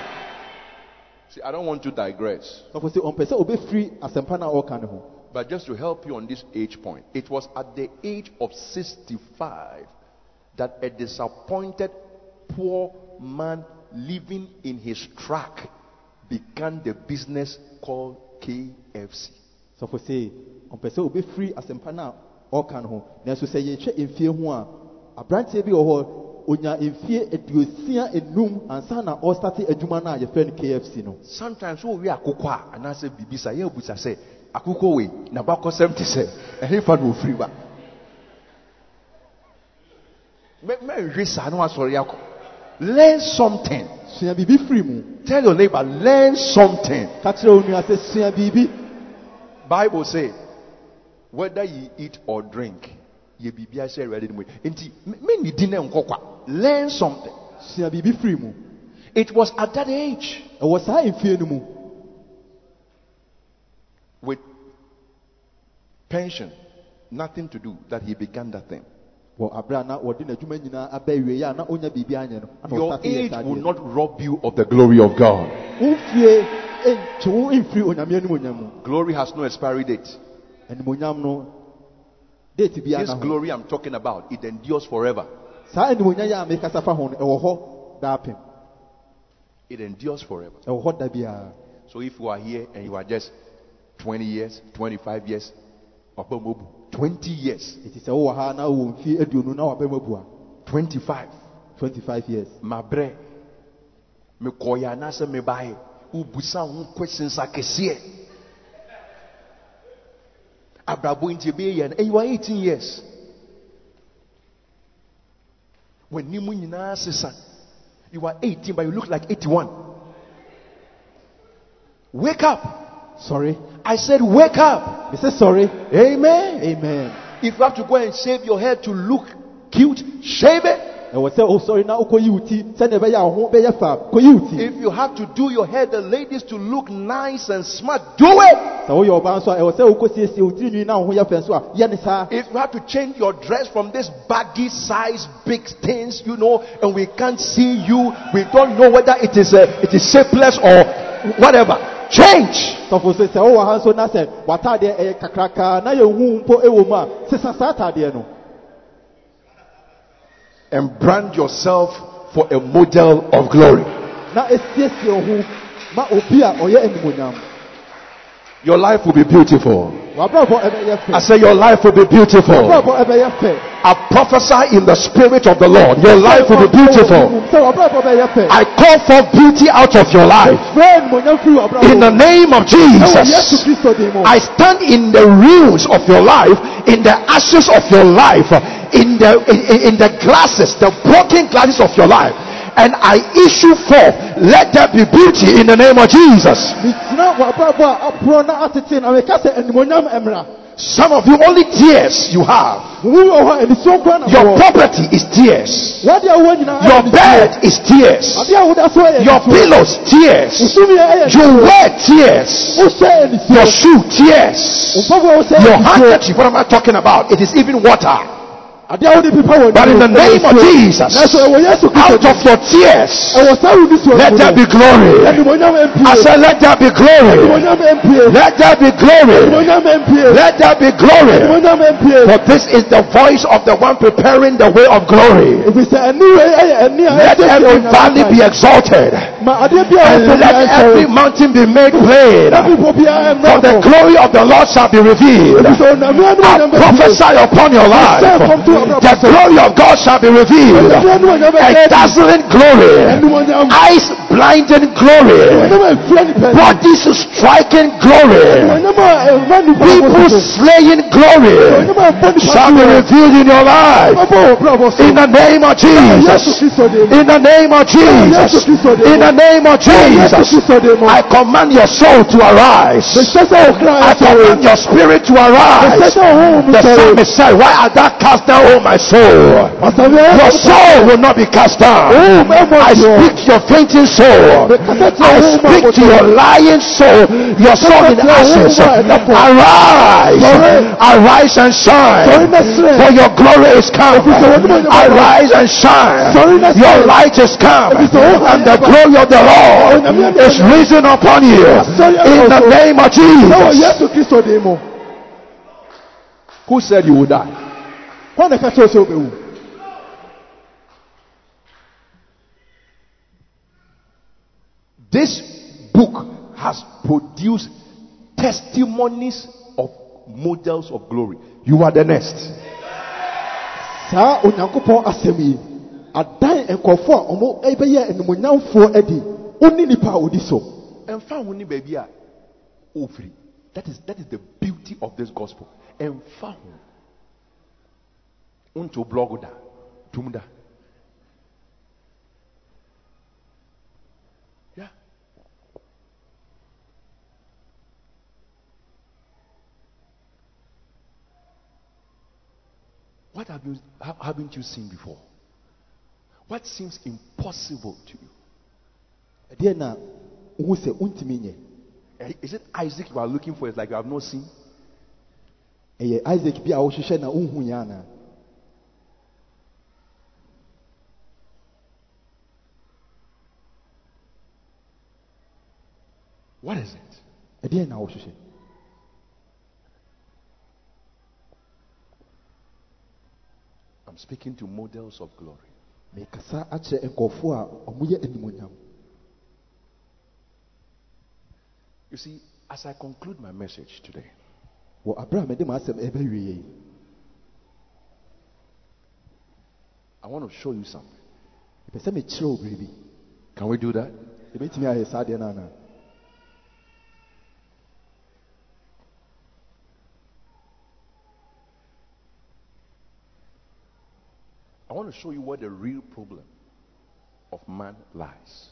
See, I don't want to digress, sɔfo sɛ ɔmpɛ sɛ obɛfiri asɛmpa no a ɔreka ne ho but just to help you on this age point, it was at the age of 65 that a disappointed poor man living in his track began the business called KFC. sɔfo sɛ ɔmpɛ sɛ obɛfiri asɛmpa no a ɔreka no ho nanso sɛ yɛhwɛ mfie ho a aberanteɛ bi wɔ hɔ onya mfie aduosia enum ansa na ɔstate adwuma no a yɛfrɛ no kfc no. Sometimes we are akokɔ a anaasɛ bibisa yɛ busa sɛ akokɔ wei na bakɔsɛm te sɛ ɛhefa na ofiri ba Mɛ- mɛnhwe saa na wasɔre akɔ. Learn something. Sua biribi firi mu. Tell your neighbor learn something. Ka kyerɛ wo nua sɛ sua biribi. Bible say whether you eat or drink yɛ biribi ahyɛ awurade no mu. Nti mɛnidi ne nkɔkwa learn something. Sua biribi firi mu. It was at that age. Ɛwɔ saa mfie no mu. With pension nothing to do that he began that thing. Wɔ abere a na wɔde n'adwuma nyinaa aba awie a na ɔnya biribi anyɛ no ana Your age will not rob you of the glory of God. wo mfie ɛntwe eh, wo mfiri onyame animonyam mu. Glory has no expiry date. animonyam no date biara This glory I'm talking about, it endures forever. Saa a mekasa fa ho no ɛwɔ hɔ daapem. It endures forever. ɛwɔ hɔ da biara. So if you are here and you are just 20 years, 25 years, Obamobu, 20 years, ɛti sɛ wowɔ ha na wowɔ mfie aduonu na wabɛm abu a. 25, 25 years. Mabre, mekɔeɛ anaasɛ mebaeɛ. Wobusa wo ho questions akɛseɛ. Abrabɔ nti ɛbɛyɛ yɛ no. And you are 18 years w'anim nyinaa sesa you are 18 but you look like 81 wake up. Sorry. I said wake up. He say sorry. Amen. Amen. If you have to go and shave your head to look cute shave it ɛwɔ sɛ o sɔre na wokɔyi wo ti sɛnea ɛbɛyɛ a wo ho bɛyɛ fa kɔyi wo ti if you have to do your hair the ladies to look nice and smart do it. Sɛ woyɛ ɔbaa nso a ɛwɔ sɛ wokɔsiesie na wo ho yɛ fɛ nso a yɛ ne saa if you have to change your dress from this baggy size big things you know and we can't see you we don't know whether it is a, it is shapeless or whatever. Change and brand yourself for a model of glory. Na esiesie wo ho ma obi a ɔyɛ animonyam your life will be beautiful. I say your life will be beautiful. W'abrabɔ ɛbɛyɛ fɛ i prophesy in the spirit of the lord your life will be beautiful. Sɛ w'abrabɔ bɛyɛ fɛ i call for beauty out of your life. Frɛ animonyam firi w'abrabɔ in the name of jesus. Kristo din mu I stand in the ruins of your life, in the ashes of your life, in the in, in the glasses, the broken glasses of your life, and I issue forth. Let there be beauty in the name of Jesus. mekyina w'abrabɔ a aporɔ na atete na meka sɛ animonyam mmra Some of you only tears you have. wo wɔ hɔ anisuo nkwa na Your property is tears. wade a wowɔ nyinaa Your bed is tears. adeɛ a woda so ɛyɛ Your pillows tears. Wosumi ɛyɛ You wear tears. Your shoe tears. Mpaboa a wohyɛ Your handkerchief. What am I talking about? It is even water. But in the name of. Jesus, nanso ɛwɔ yesu kristo out of your tears, ɛwɔ saa wo nisuo let there be glory. I said, let there be glory. Let there be glory. Let there be glory. For this is the voice of the one preparing the way of glory. ɛfiri sɛ ɛni wei ɛyɛ ɛni a Let every valley be exalted. ma adeɛ bi a And let every mountain be made plain. ɛbi bɔ biara For the glory of the Lord shall be revealed. ɛfiri I prophesy upon your life. The glory of God shall be revealed. A dazzling glory. Eyes blinding glory. animonyam a efura nipa Bodies striking glory. animonyam a ɛma nipa People slaying glory. animonyam a ɛbɔ nipa Shall be revealed in your life. ɔbɔ wɔ brabɔ so In the name of Jesus. kristo de mu In the name of Jesus. In the name of Jesus. kristo de mu I command your soul to arise. mehyɛ sɛ ɔkra I command your spirit to arise. sɛ ɔhɔn mu The psalmist said, Why art thou cast down, O my soul? Your soul will not be cast down. ɛmɔ I speak to your fainting soul. I speak to your lying soul, your soul in ashes. Arise, arise and shine, for your glory is come. Arise and shine, your light is come, and the glory of the Lord is risen upon you. In the name of Jesus. yesu kristo de mu Who said you would die? Hɔn na ɛka kyerɛ sɛ ɔbɛwu This book has produced testimonies of models of glory. You are the next. saa onyankopɔn asɛm yi adan nkɔfoɔ a ɔmo ɛbɛyɛ animonyamfoɔ adi ɔne nipa a ɔdi so found when baby are all free. That is that is the beauty of this gospel. And found unto blog da tumda. Yeah. What have you haven't you seen before? What seems impossible to you? na wohu sɛ wontumi nyɛ Eh, Is it Isaac you are looking for? It's like you have not seen. ɛyɛ isaac bi a wohwehwɛ na wonhu yɛ anaa What is it? ɛdeɛ na wohwehwɛ I'm speaking to models of glory. mekasa akyerɛ nkɔfoɔ a ɔmoyɛ animonyam You see, as I conclude my message today, wɔ aberɛ a mede m'asɛm ɛbɛwie yi I want to show you something. mepɛ sɛ mekyerɛ wo biribi Can we do that? yɛbɛtumi ayɛ saa deɛ no anaa I want to show you where the real problem of man lies.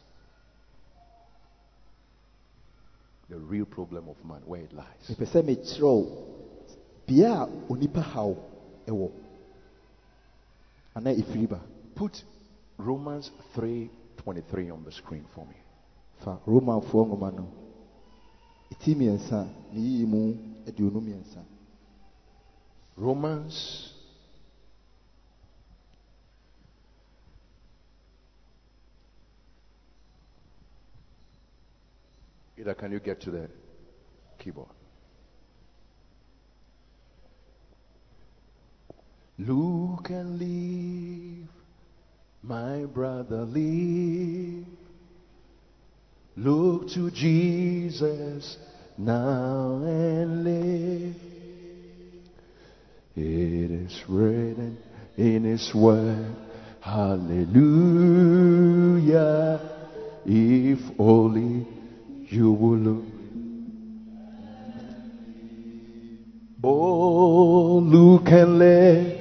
The real problem of man, where it lies. mepɛ sɛ mekyerɛ wo bea a onipa haw ɛwɔ anaa ɛfiri ba Put Romans 3:23 on the screen for me. fa romanfoɔ nwoma no ɛti mmiɛnsa ne yiyi mu aduonu mmiɛnsa Romans Either can you get to the keyboard? Look and live, my brother, live. Look to Jesus now and live. It is written in His word, Hallelujah. If only you will look. Oh, look and live.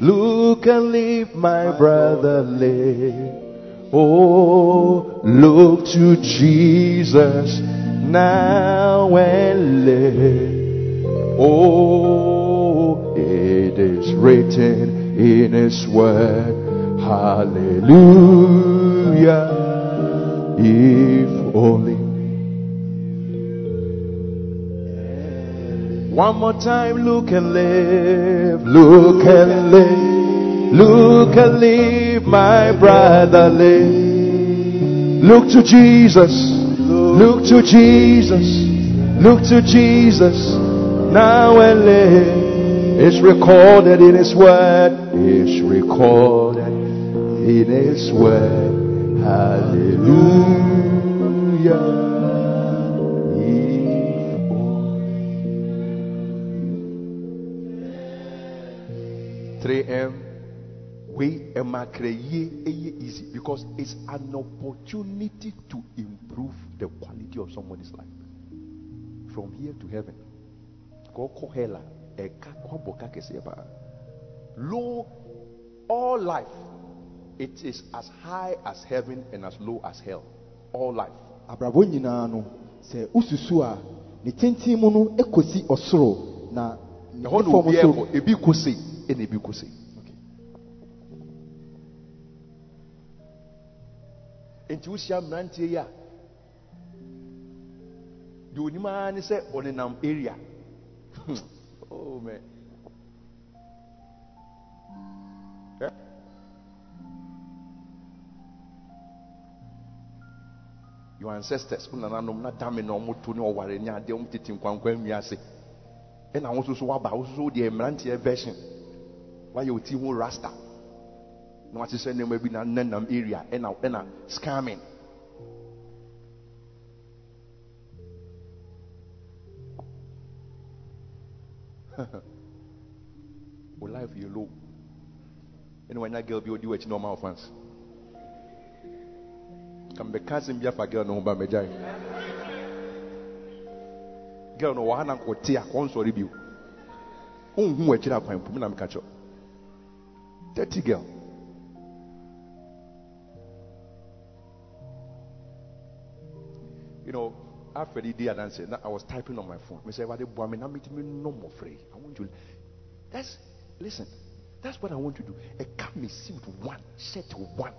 Look and live, my brother, live. Oh, look to Jesus now and live. Oh, it is written in His word. Hallelujah. If only. One more time, look and live, look and live, look and live, my brother, live. Look to Jesus, look to Jesus, look to Jesus, now and live. It's recorded in His Word, it's recorded in His Word. Hallelujah. 3 a.m. We are easy eh, because it's an opportunity to improve the quality of somebody's life from here to heaven. Low, all life, it is as high as heaven and as low as hell. All life. abrabɔ nyinaa no sɛ ususu a ne tenten mu no ɔsoro na ne fam ebi kɔsi. Kɔ sei nti wohyia mmeranteɛ yi a deɛ onim ara ne sɛ ɔnenam area. Oh man. Eh? your ancestors wo nananom na dame na ɔmoto ne ɔware ne adeɛ ɔmo tete nkwankwa nnua ɛna wo waba wo wodeɛ mmeranteɛ version. Wayɛ wo ti ho rasta na wahyehyɛ nneɛma bi na nenam area ɛna ɛna scamming. Wo life yɛ low ɛna wanya girl bi w'akyi na ɔma wo fans kam bɛka asɛm bi afa girl no ba mɛgyae girl no wɔ ha na nkɔte a kɔnsɔre bio wonhu w'akyiri akwan mpo me na kyerɛ wo. Dirty girl. You know after the day na i was typing on my phone. Me me no more free. I want you that's listen that's what i want to do. A come see with one set one.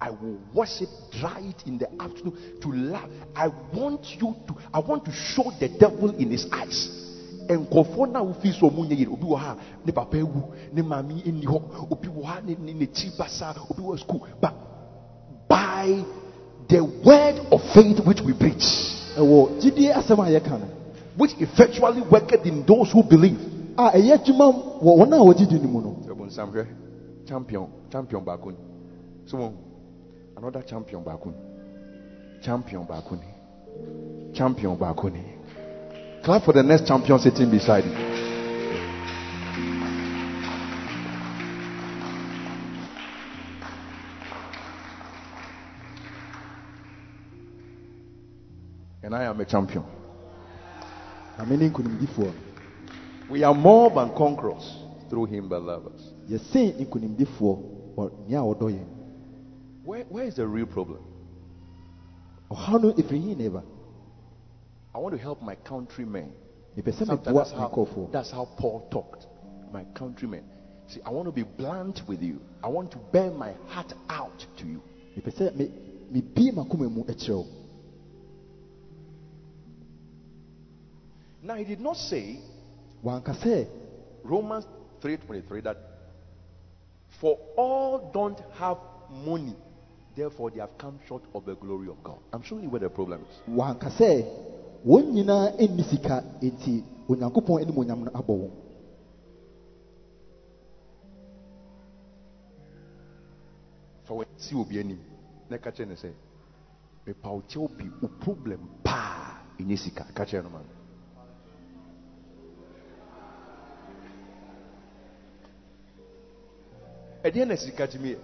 I will wash it, dry it in the afternoon to laugh. I want you to, I want to show the devil in his eyes. Nkɔfoɔ no a wofi so ɔmo nyɛ yere. Obi wɔ ha ne papa ewu ne maame nni hɔ. Obi wɔ ha ne ne ne ti basa obi wɔ school. But by the word of faith which we preach ɛwɔ gyidie asɛm a yɛka no which effectually worketh in those who believe a ɛyɛ adwuma wɔ wɔn a wɔgye di no mu no. Ɛbonsam hwɛ. Champion champion baako ni. So wɔn another champion baako ni. Champion baako ni. Champion baako ni clap for the next champion sitting beside you. And I am a champion. na me ne nkonimdifoɔ We are more than conquerors through him that loves us. yɛsen nkonimdifoɔ wɔ nea a ɔdɔ yɛn Where, where is the real problem? ɔhaw no ɛfiri hin na ɛba I want to help my countrymen. mepɛ sɛ Sometimes meboa that's how, that's how Paul talked. My countrymen. See, I want to be blunt with you. I want to bear my heart out to you. mepɛ sɛ me- mebie m'akoma mu kyerɛ wo Now, he did not say, Romans 3.23, that for all don't have money, therefore they have come short of the glory of God. I'm showing you where the problem is. Wɔn nyinaa nni sika enti onyankopɔn animonyam no abɔ wɔn when see obi anim, na ka kyerɛ ne sɛ, mepa wo kyɛw bi, wo problem paa, ɛnyɛ sika. Ka kyerɛ no ma. ɛdeɛ na sika tumi yɛ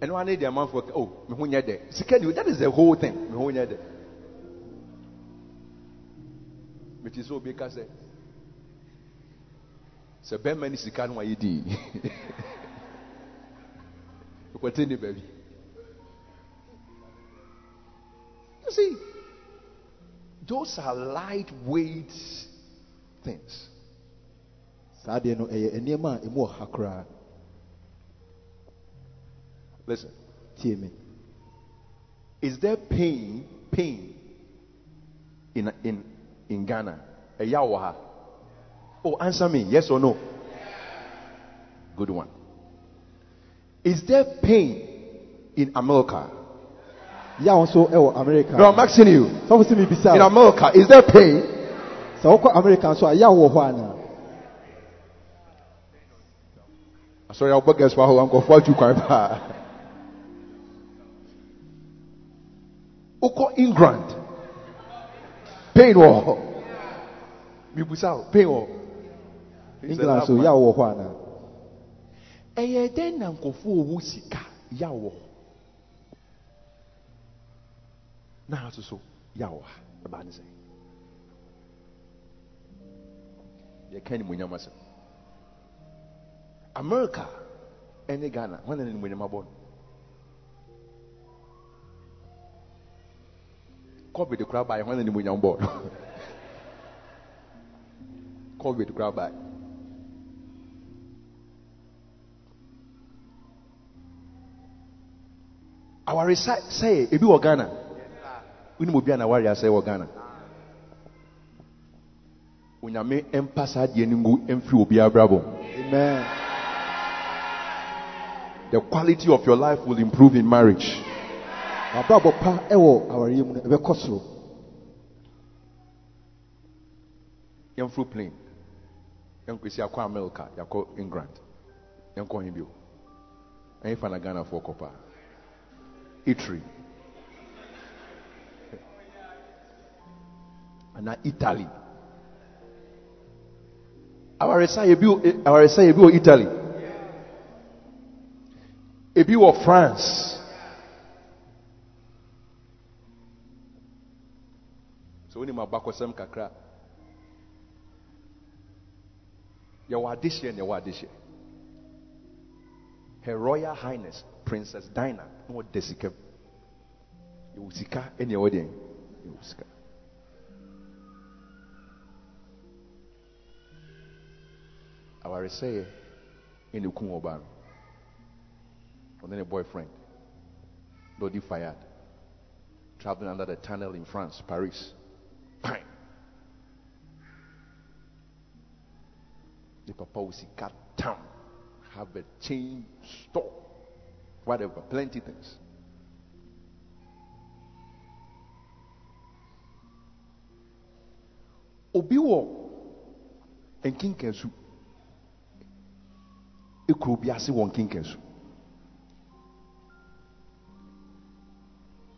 ɛno ne deɛ amanfoɔ ka oh me ho nyɛ dɛ sika deɛ that is the whole thing me ho nyɛ dɛ meti sɛ obi ka sɛ sɛ bɛrima ne sika no wayɛ dii ɛkɔte ne baabi you see those are lightweight things. Saa deɛ no ɛyɛ nneɛma a ɛmu ɔha koraa. Listen. Tie me. Is there pain, pain in in in Ghana? Wọ̀. Oh, answer me, yes or no? Good one. Is there pain in America? yà wọn nso america No, I'm asking you. mebisa In America, is there pain? wokɔ america nso a yà wɔ hɔ Sorry, I'll guess why I'm going for you quite. Oko England. Pain wɔ. Bibusa o, pain wɔ. He said, england "Love so man." yà wɔ hɔ anaa ɛyɛ dɛn na nkɔfoɔ ɔwu sika ya wɔ hɔ na ha so ya wɔ ha ɛbaa ne sɛ yɛka nimonyam asɛm america ɛne ghana hɔ na ne nimonyam abɔ no covid koraa baeɛ hɔ na nimonyam bɔɔ no covid koraa baeɛ aware sa- sɛe ebi wɔ ghana. Wonim obi a naware asɛe wɔ ghana. Onyame mpa saa adeɛ no ngu mfiri obi abrabɔ amen. The quality of your life will improve in marriage wabrabɔ pa ɛwɔ awareɛ mu no ɛbɛkɔ soro yɛmforo plane yɛnkɔsi akɔ america yɛakɔ england. Yɛnkɔ he bio ɛyɛ fa na ghanafoɔ kɔ paa italy. Anaa italy. Awaresa wɔ- eh, awaresa yɛbi wɔ italy. Ebi wɔ france sɛ wonim abakɔsɛm kakra yɛwɔ adehyeɛ na yɛwɔ her royal highness princess diana na wɔda sika mu yɛwɔ sika ɛne ɛwɔ deɛn yɛwɔ sika awaresɛeɛ ne boyfriend na fired traveling under the tunnel in france paris the papa will see cut town, have a chain store, whatever, plenty things. Obi wɔ nkinkansu ekuro bi ase wɔ nkinkansu.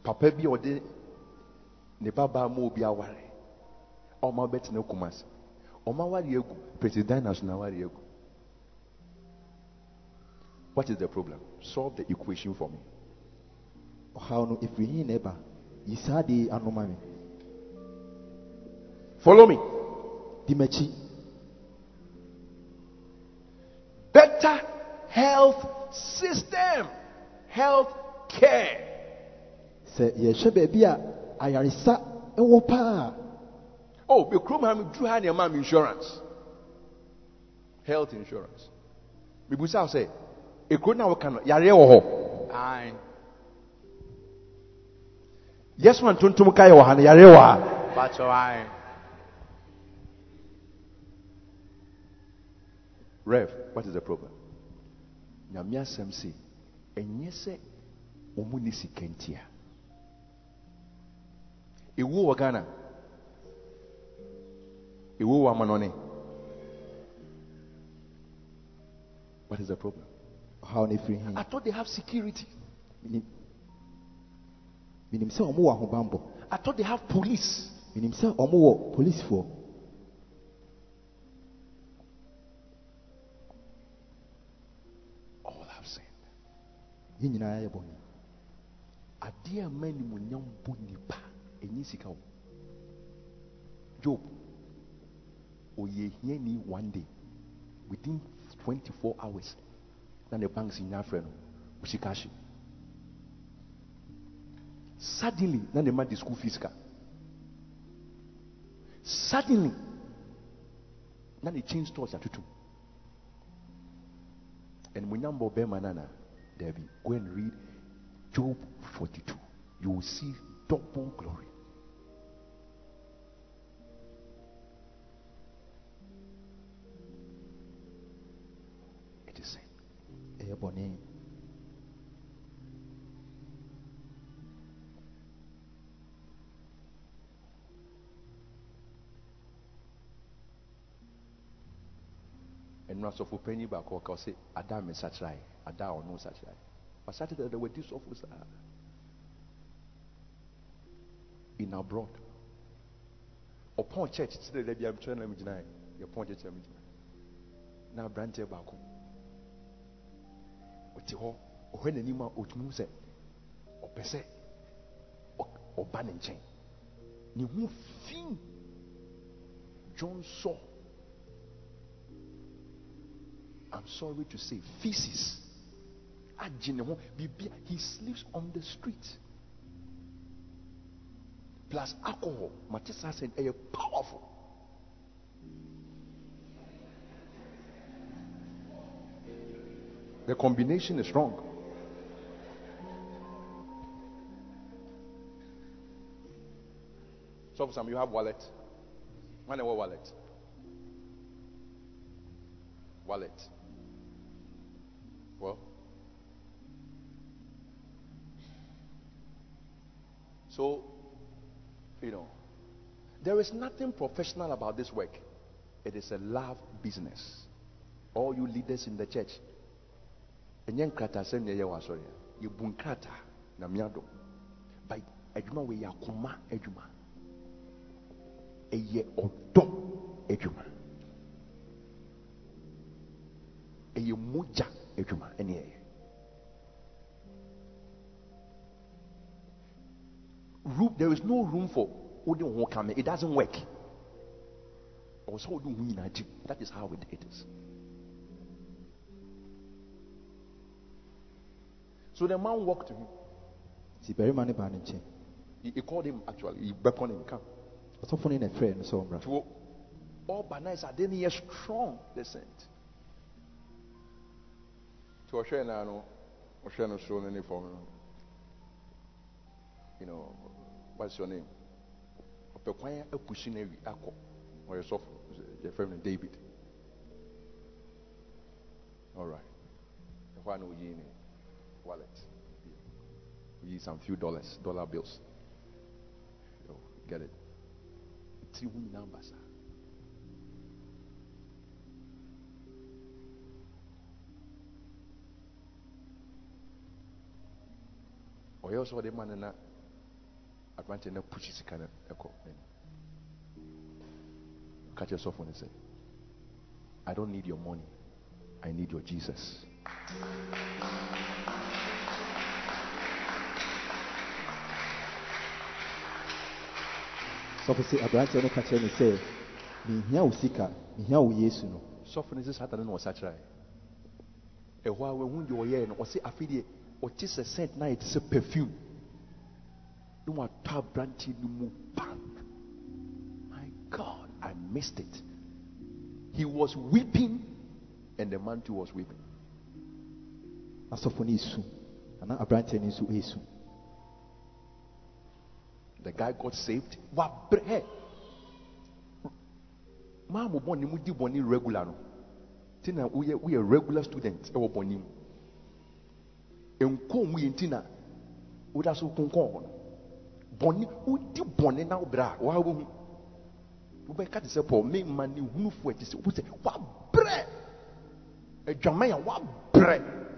Papa bi a ɔde ne babaa ma obi aware ɔma aware egu president na na aware egu what is the problem? Solve the equation for me. Ɔhaw no ɛfiri hin na ɛba yi saa de Follow me. di m'akyi Better health system, health care. sɛ yɛhwɛ baabi a ayaresa ɛwɔ paa Oh, be chrome drew your mom insurance. Health insurance. Mibusa say, a now can yare wo Aye. Yes, one tuntum kai wo han yare ha. Bacho aye. Rev, what is the problem? Nyame asɛm se, ɛnyɛ sɛ ɔmu ne sika ntia. Ghana. Ewu wɔ amanɔne. What is the problem? ɔhaw no ɛfiri I thought they have security. Menim- menim sɛ ɔmo wɔ I thought they have police. menim sɛ ɔmo wɔ polisifoɔ All have sinned. yɛn nyinaa yɛ bɔne adeɛ a ma animonyam bɔ nipa ɛnyɛ sika o job ɔyɛ hiani one day within 24 hours na the banks in frɛ no ɔsika hye suddenly then ne ma the school fees suddenly na ne chain stores atotom animonyam bɔ bɛrima no ana dabi go and read Job 42. You will see double glory. Ɛyɛ bɔne ɛno asɔfo panyi baako ɔka ɔse ada me sakyerae ada a ɔno sakyerae wasate dada wadi sɔfo saa in abroad ɔpɔn church sɛ dada bia mekyerɛ na megyinae yɛpɔn church na megyina na aberanteɛ ɔte hɔ ɔhwɛ n'anim a ɔtumi sɛ ɔpɛ sɛ ɔba ne nkyɛn ne ho fi john saw I'm sorry to say, feces. Agye ne ho, biribi a- He sleeps on the street. Plus alcohol. Mate saa sɛ ɛyɛ powerful. The combination is strong. So for some, you have wallet. When what wallet? Wallet. Well, so, you know, there is nothing professional about this work. It is a love business. All you leaders in the church. Ɛnyɛ nkrataa sɛ neɛ yɛwɔ asɔre a yɛbu nkrataa na meado but adwuma wei yɛ akoma adwuma. Ɛyɛ ɔdɔ adwuma. Ɛyɛ mogya adwuma ɛyɛ room there is no room for wode wo it doesn't work. Ɔwɔ sɛ wode wo that is how it, it is so the man walked to him. Nti barima no baa ne nkyɛn he, he called him actually he beckoned him come. Ɔsɔfo no na ɛfrɛ no sɛ ɔmmra to all banize are then he strong the scent to ɔhwɛ na no ɔhwɛ no so no ne fam no you know what's your name? Ɔpɛ kwan apusi no awi akɔ ɔyɛ sɔfo yɛfrɛ no david. All right. Ɛhɔ a na oyii ne wallet. Oyi some few dollars dollar bills. Know, get it? Ba saa ɔyɛ sɛ ɔde ma no na aberanteɛ no pushi sika no ɛkɔ n'anim ka kyerɛ sɔfo no sɛ i don't need your money. I need your jesus sɔfo sɛ aberanteɛ no ka kyerɛ no sɛ mehia wo sika mehia wo yesu no. Sɔfo no sɛ no na ɔsa kyerɛ. Ɛhɔ a wahu deɛ ɔyɛɛ no ɔse afei deɛ ɔte scent na yɛte sɛ perfume. Na watɔ aberanteɛ no mu bam my god i missed it. He was weeping and the man too was weeping asɔfo no esu anaa aberanteɛ no nso esu the guy got saved. Wabrɛ ɛ maa mo bɔ ne mu regular no. Ti na woyɛ regular student ɛwɔ bɔne mu. Nkɔn mu yɛ nti na woda so konkɔn hɔ no. Bɔne wodi bɔne na wobrɛ a waa wohu wobɛka te sɛ paul me ma ne hunufoɔ ɛte sɛ wobu sɛ wabrɛ adwaman a wabrɛ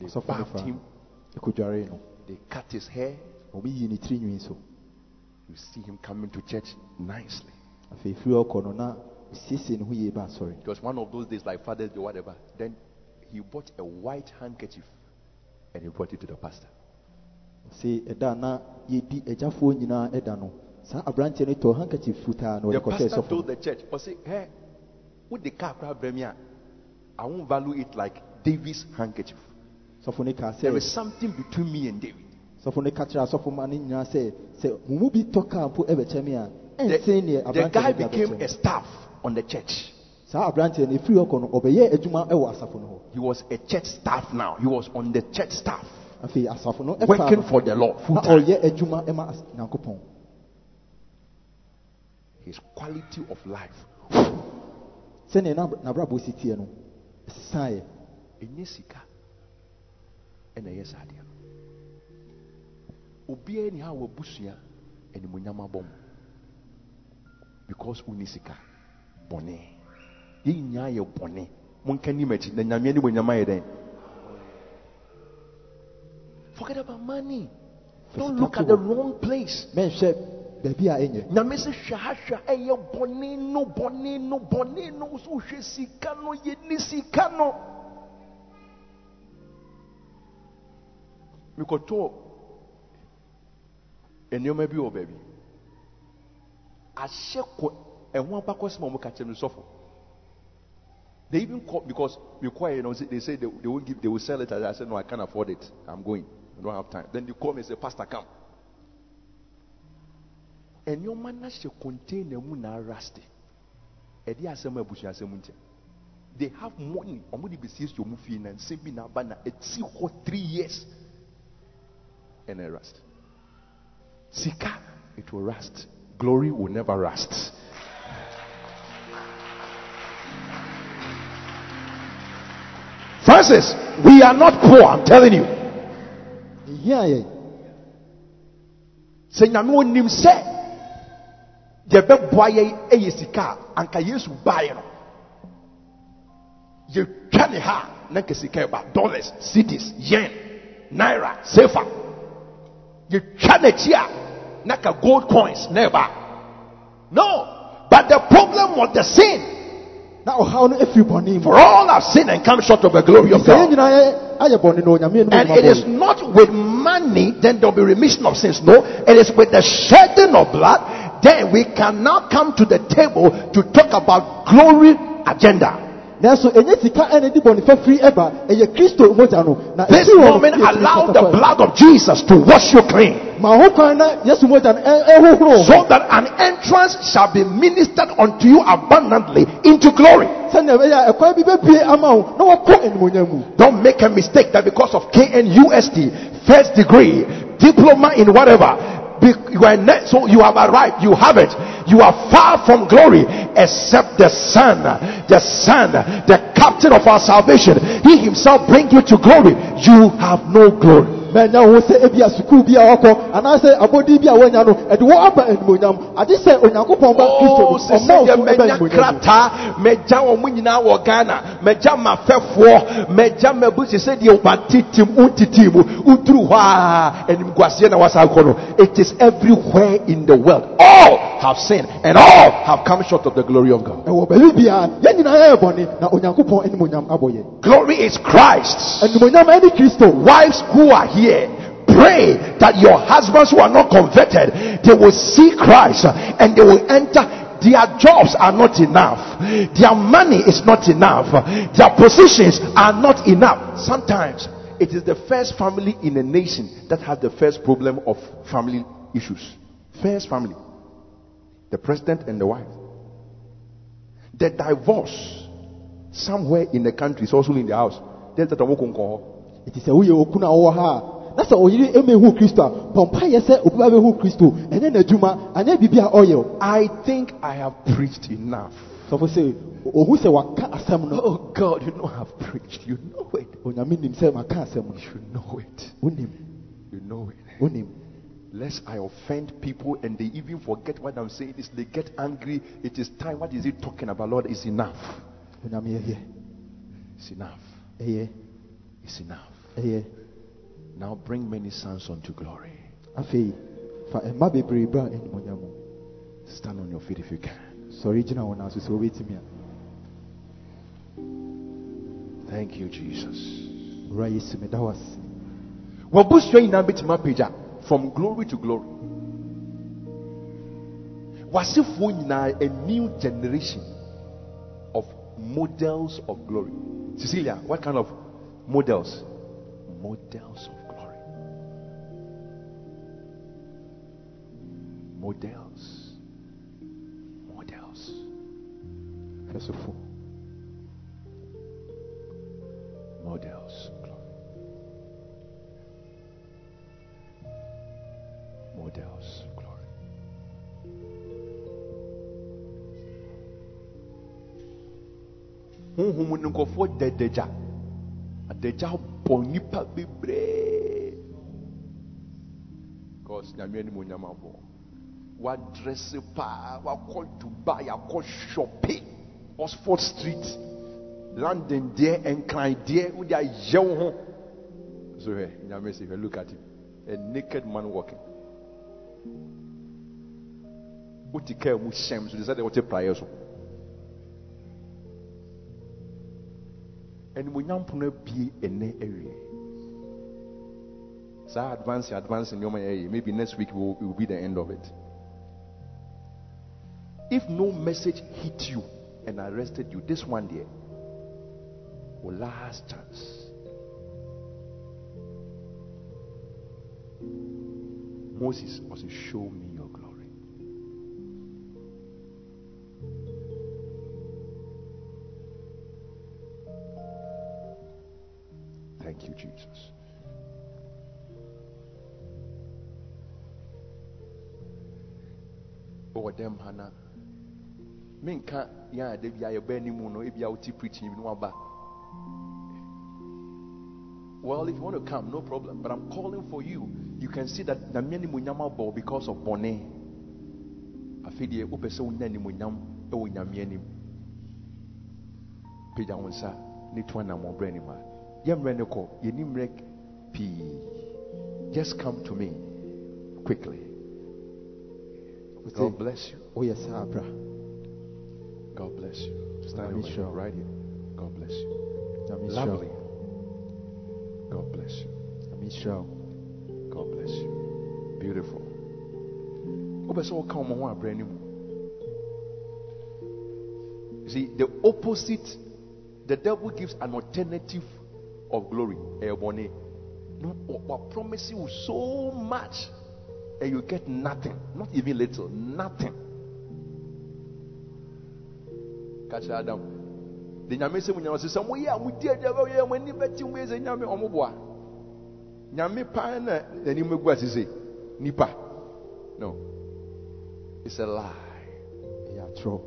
They no bathed him, they cut his hair. wɔn yii ne tiri nwin You see him coming to church nicely. afei firi ɔkɔ no na osiesie ne ho yie ba It was one of those days like Father's Day or whatever. Then he bought a white handkerchief and he brought it to the pastor. sɛ ɛda a na yɛdi agyafoɔ nyinaa ɛda no saa aberanteɛ no tɔ handkerchief fitaa na The pastor told the church, oh, I say, hey, with the car I won't value it like David's handkerchief. There is something between me and David. sɔfo no ka kyerɛ asɔfo ma no nyinaa sɛ sɛ mo mu bi tɔ kaa mpo ɛbɛkyɛ me a The, the guy aberanteɛ no de became a staff on the church. saa aberanteɛ no ɛfiri ɔkɔ no ɔbɛyɛ adwuma ɛwɔ asafo no hɔ He was a church staff now. He was on the church staff, working for the Lord full time. ɔyɛ adwuma ɛma as- nyankopɔn His quality of life. sɛnea n'ab- n'abrabɔ si teɛ Enye sika. Ɛna ɛyɛ saa adeɛ no. Obiara ni ha wɔ abusua animonyam abɔ mu. Because wonni sika. Bɔne yɛn nyinaa yɛ bɔne monka nim akyi na nyame animonyam ayɛ dɛn? Forget about money. Don't look at the wrong place. Mɛnhwɛ baabi a ɛnyɛ. Nyame sɛ hwɛ ha ɛyɛ bɔne no bɔne no bɔne no. So wohwɛ sika no yɛni sika no mekɔtɔɔ nneɛma bi wɔ baabi. Ahyɛ kɔ ɛho abakɔsɛm a wɔka kyerɛ me sɔfo. They even call because we you know they say they, they won't give they will sell it. I said no I can't afford it. I'm going. I don't have time. Then they call me and say pastor come. Nneɛma no ahyɛ container mu na araste ɛde asɛm a abusuasɛm nkyɛn. They have money. Ɔmo de besiesie ɔmo fie na nsɛm bi na aba na eti hɔ three years ɛna rust. Sika it will rust. Glory will never rust. Francis, we are not poor, I'm telling you. nhia yɛn sɛ nyame onim sɛ yɛbɛboa yɛn ɛyɛ sika a anka yesu baeɛ no. Yɛtwa ne ha a na nka sika ɛba dollars cedis yen naira sefa yɛtwa n'akyi a na ka gold coins na ɛba no but the problem was the sin na ɔhaw no afiri bɔne mu for all have sinned and come short of the glory of God nyinaa ayɛ bɔne no onyame anim And it is not with money, then there'll be remission of sins. No, it is with the shedding of blood. Then we can now come to the table to talk about glory agenda. Nanso ɛnyɛ sika ɛna de bɔne fafiri ɛba ɛyɛ kristo mogya no na This ɛfiri hɔ no, moment, allow the blood of Jesus to wash you clean, ma ho kwan na yesu mogya no ɛhohoro so that an entrance shall be ministered unto you abundantly into glory. sɛnea ɛbɛyɛ ɛkwan bi bɛpie ama wo na wɔkɔ animonyam mu. Don't make a mistake that because of KNUST, first degree, diploma in whatever, you are ne- so you have arrived, you have it. You are far from glory except the Son, the Son, the captain of our salvation. He himself bring you to glory. You have no glory. Manya wo sɛ ebi a sukuu bi a ɔkɔ anaasɛ abɔdi bi a wanya no ɛde wɔ aba animonyam. Ade sɛ onyankopɔn ba kristo Oh, ɔma sɛ wo yɛ so ɛba manya animonyam. krataa mɛgya wɔn mo nyinaa wɔ ghana mɛgya mafɛfoɔ mɛgya mabu te sɛ deɛ matetem wontetem mu. Woduru hɔ a animguaseɛ na wasa akɔ no. It is everywhere in the world. All have sinned and all have come short of the glory of god. Ɛwɔ baabi biara yɛn nyinaa yɛ bɔne na onyankopɔn animonyam abɔ yɛn. Glory is christ animonyam ɛne kristo. Wives who are here pray that your husbands who are not converted they will see christ and they will enter. Their jobs are not enough. Their money is not enough. Their positions are not enough. Sometimes it is the first family in a nation that has the first problem of family issues. First family. The president and the wife. The divorce somewhere in the country is also in the house There's the Tomokunko. ɛti sɛ woyɛ okunu a wɔwɔ ha na sɛ ɔyere ɛmɛhu kristo a pɔmpa yɛ sɛ obi ba bɛhu kristo ɛnyɛ n'adwuma anyɛ biribi a ɔyɛ I think I have preached enough. sɔfo sɛ ohu sɛ waka asɛm no Oh God, you know I've preached. You know it. onyame nim sɛ maka asɛm no You know it. wonim You know it. wonim Lest I offend people and they even forget what I'm saying. Is they get angry. It is time. What is he talking about? Lord, it's enough. It's enough. It's enough. Ɛyɛ Now bring many sons unto glory. afei fa eh, ɛma bebree bra eh, animonyam mu. Stand on your feet if you can. sɔre gyina wɔn aso sɛ wobɛtumi a Thank you, Jesus. wura yesu meda wo ase wabusua nyinaa bɛtumi apagya from glory to glory. Wasefoɔ nyinaa a new generation of models of glory. Cecilia what kind of models models of glory. Models. Models. Hwɛsofo models of glory. Models of glory. Honhom no nkɔfoɔ da adagya bɔ nnipa bebree because nyame anim onyam abɔ. Wadrɛse paa wakɔ dubai akɔ shope oxford street london deɛ nkran deɛ wode ayɛ wo ho. So hwɛ nyame sɛ hwɛ look at him. A naked man walking. Wote kaa mu hyɛm so te sɛ deɛ wote praeɛ so animonyam pono abie ɛnɛ awie saa advance advance nneɔma yɛyɛ maybe next week will, will be the end of it. If no message hit you and arrested you this one there will last chance. Moses was show me thank you jesus. Ɔwɔ dɛm ha na menka yɛn a da bi a yɛba no ebi a preaching bi no waba well if you want to come no problem but i'm calling for you. You can see that nyame animonyam abɔ because of bɔne afei deɛ wopɛ sɛ wonya animonyam ɛwɔ nyame anim pagya wo nsa ne to anammɔbrɛ anim a yɛmmerɛ ne kɔ yɛnimmerɛ pii just come to me quickly god bless you oh, woyɛ saa bra God bless you. Stand right here, right here. God bless you. Lovely. God bless you. wo God bless you. Beautiful. Wopɛ sɛ wɔka wɔn ho abrɛ no mu. You see, the opposite, the devil gives an alternative of glory. No, what promise you so much, and you get nothing, not even little, nothing. Catch Adam. The nyame sɛ mu oh, oh, nyame sɛ sɛ moyɛ a modi adi a bɛyɛ mo ani bɛte mo yɛ sɛ nyame ɔmo boa nyame paa na n'anim agu ase sɛ nipa. No. It's a lie. Ɛyɛ atorɔ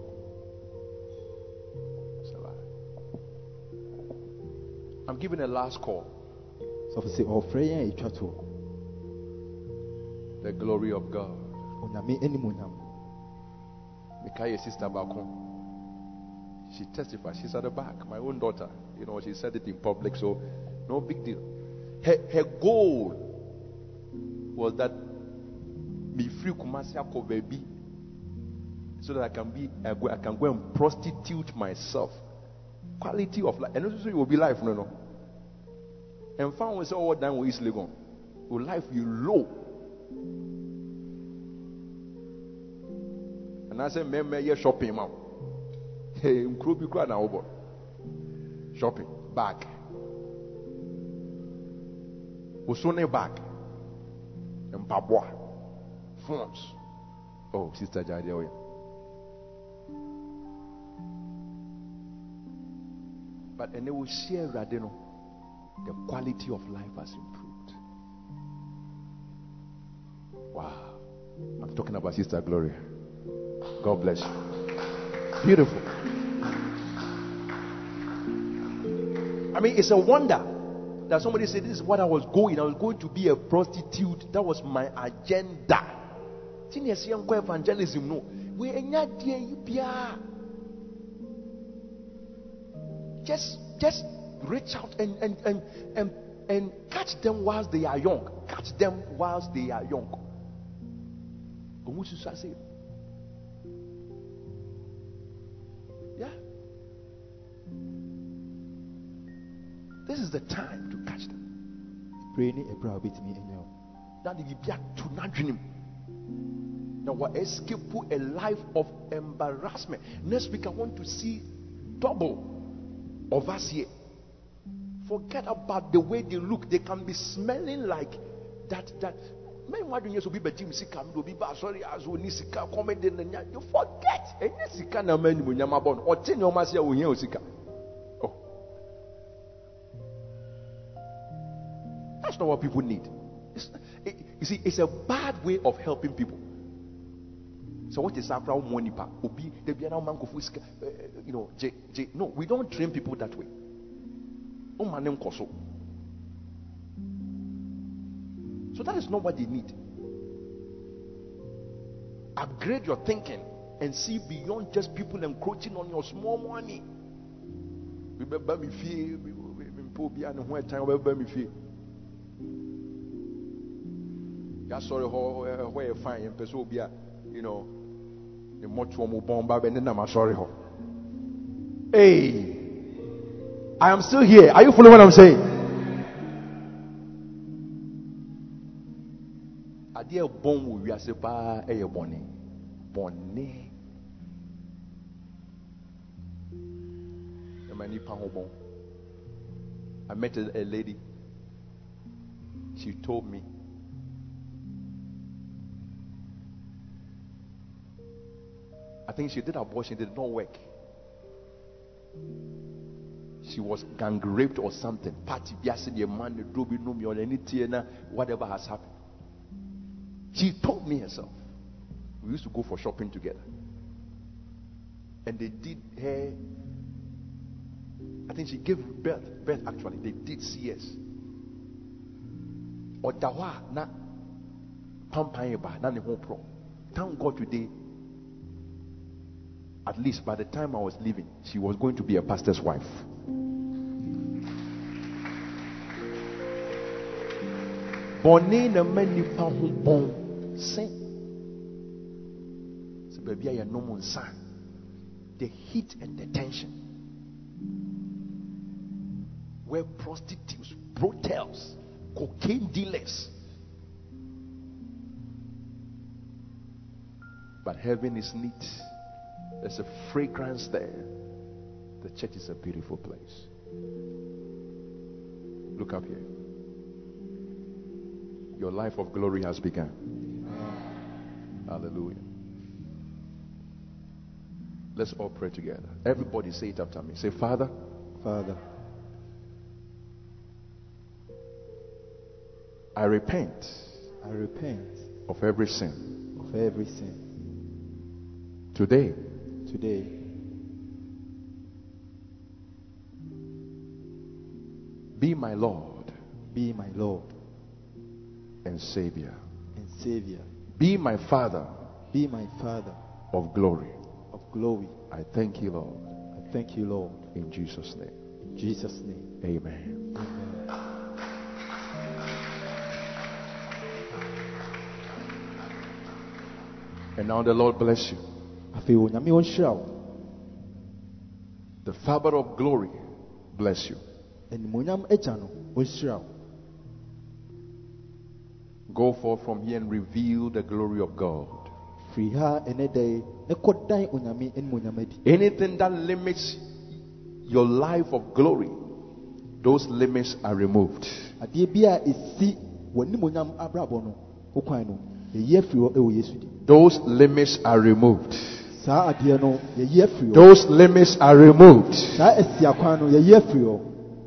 i'm giving a last call sɔfo sɛ ɔfrɛ yɛn a ɛtwa toɔ The glory of God. Mikaya's sister back home. She testified. She's at the back. My own daughter. You know, she said it in public, so no big deal. Her, her goal was that me free Kumasi baby, so that I can be I, go, I can go and prostitute myself. Quality of life, and also it will be life, no, no. And found we say, "Oh, down with gone. Your life you low." And I said, "Meme, yeah, shopping, mom." Hey, nkuro bi kura na wobɔ shopping bag. Woso ne bag. Mpaboa phones oh sister jade oh, oye but ɛnɛ wo share awurade no the quality of life has improved wow i'm talking about sister gloria god bless you beautiful I mean, it's a wonder that somebody said, This is what I was going. I was going to be a prostitute. That was my agenda. Evangelism, no. Just just reach out and and and and, and catch them whilst they are young. Catch them whilst they are young. Yeah. This is the time to catch them. pray ne ɛberɛ a wobɛtumi anya wo Now the back to nadrinim. Now we escape a life of embarrassment. Next week I want to see double of us here. Forget about the way they look. They can be smelling like that. That men why don't you be betim sika do be ba sorry as we sika comedy you forget. Any sika na man mu nyama bon. Or tin your masia wo hia sika. Oh. That's not what people need. It's, it, you see, it's a bad way of helping people. So what is money pa? Obi, they be man go fuska. Eh, eh, you know, J, J, no, we don't train people that way. Oh man, them koso. So that is not what they need. Upgrade your thinking and see beyond just people encroaching on your small money. Remember me fear, me po bi an ho time remember me fear. Ya sorry ho where fine and person obi a you know the much one bomba be na ma sorry ho. Hey, I am still here. Are you following what I'm saying? wiase ho i met a, a lady. She told me. I think she did abortion it did not work she was gang raped or something party biase the man drobi me or anything whatever has happened she told me herself. We used to go for shopping together. And they did her, I think she gave birth, birth actually. They did CS. Or dawa na pampayeba na ne ho pro. Thank God today. At least by the time I was leaving, she was going to be a pastor's wife. Bɔnne na ma nipa ho bɔn se sɛ baabi the heat and the tension. Where prostitutes brothels cocaine dealers. But heaven is neat. There's a fragrance there the church is a beautiful place look up here your life of glory has begun Hallelujah. Let's all pray together. Everybody say it after me. Say, Father, father I repent i repent of every sin. of every sin Today, today be my Lord Be my Lord and Savior. and Savior. Be my Father Be my Father of glory. of glory. I thank you, Lord, I thank you, Lord. in Jesus' name. In Jesus' name. Amen. Amen. And now the Lord bless you. afei onyame ɔnhyira wo The Father of glory bless you. Animonyam agya no ɔnhyira wo Go forth from here and reveal the glory of God. firi ha ɛnɛ da yi ne kɔdan onyame animonyam adi Anything that limits your life of glory, those limits are removed. adeɛ bi a ɛsi w'animonyam abrabɔ no wo kwan no yɛyi afiri hɔ ɛwɔ yesu di Those limits are removed. saa adeɛ no yɛyi afiri hɔ Those limits are removed.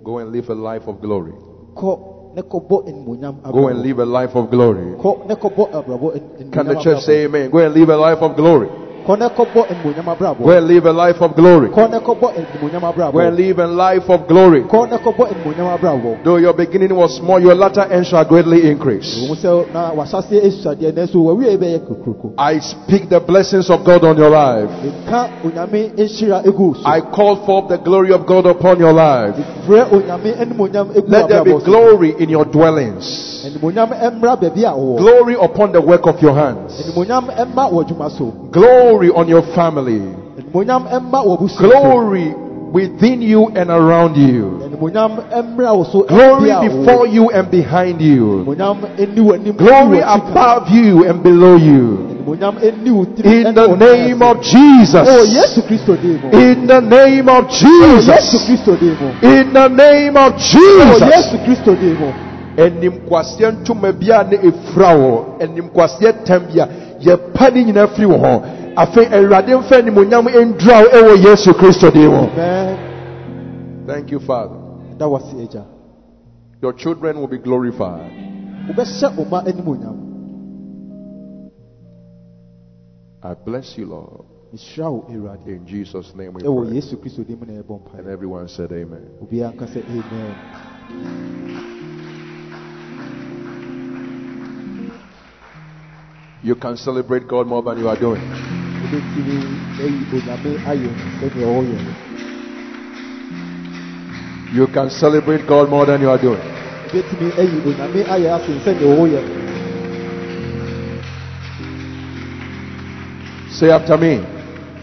Saa asia kwan no yɛyi afiri hɔ Go and live a life of glory. kɔ ne kɔbɔ animonyam Go and live a life of glory. kɔ ne kɔbɔ abrabɔ an- Can the church say amen? Go and live a life of glory. Kɔ ne kɔbɔ animonyam Go live a life of glory. kɔ ne kɔbɔ animonyam Go live a life of glory. kɔ ne kɔbɔ animonyam Though your beginning was small, your latter end shall greatly increase. wɔn sɛ na wahyase esuadeɛ nanso wɔwie bɛyɛ kukuruku I speak the blessings of God on your life. nka onyame nhyira egu so I call forth the glory of God upon your life. frɛ onyame animonyam egu Let there be glory in your dwellings. animonyam mmra baabi a wɔwɔ Glory upon the work of your hands. animonyam mma wɔ adwuma so Glory on your family. animonyam mma wɔ busua so Glory within you and around you. animonyam mmra wɔ so Glory baabi a wɔwɔ. before you and behind you. animonyam eni wɔ anim Glory eni wɔ akyi kan. above you and below you. animonyam eni wɔ tiri oh, In the name of oh Jesus. yesu kristo din mu In the name of oh Jesus. kristo din mu In the name of oh Jesus. yesu kristo din mu animkwaseɛ ntoma bi a ne wɔ animkwaseɛ tam bi a yɛpa ne nyinaa firi wɔ hɔ afei awurade mfa animonyam ndura wo ɛwɔ yesu kristo din mu amen. Thank you father. Wɔ se agya your children will be glorified. Wobɛhyɛ animonyam i bless you lord. Mehyira wo awurade in jesus name we pray. Yesu kristo din mu na yɛbɔ and everyone said amen. Obiara nka sɛ amen. You can celebrate god more than you are doing wobɛtumi ayi onyame ayɛ sɛdeɛ ɔyɛ you can celebrate god more than you are doing. Wobɛtumi ayi onyame ayɛ asen sɛdeɛ ɔyɛ say after me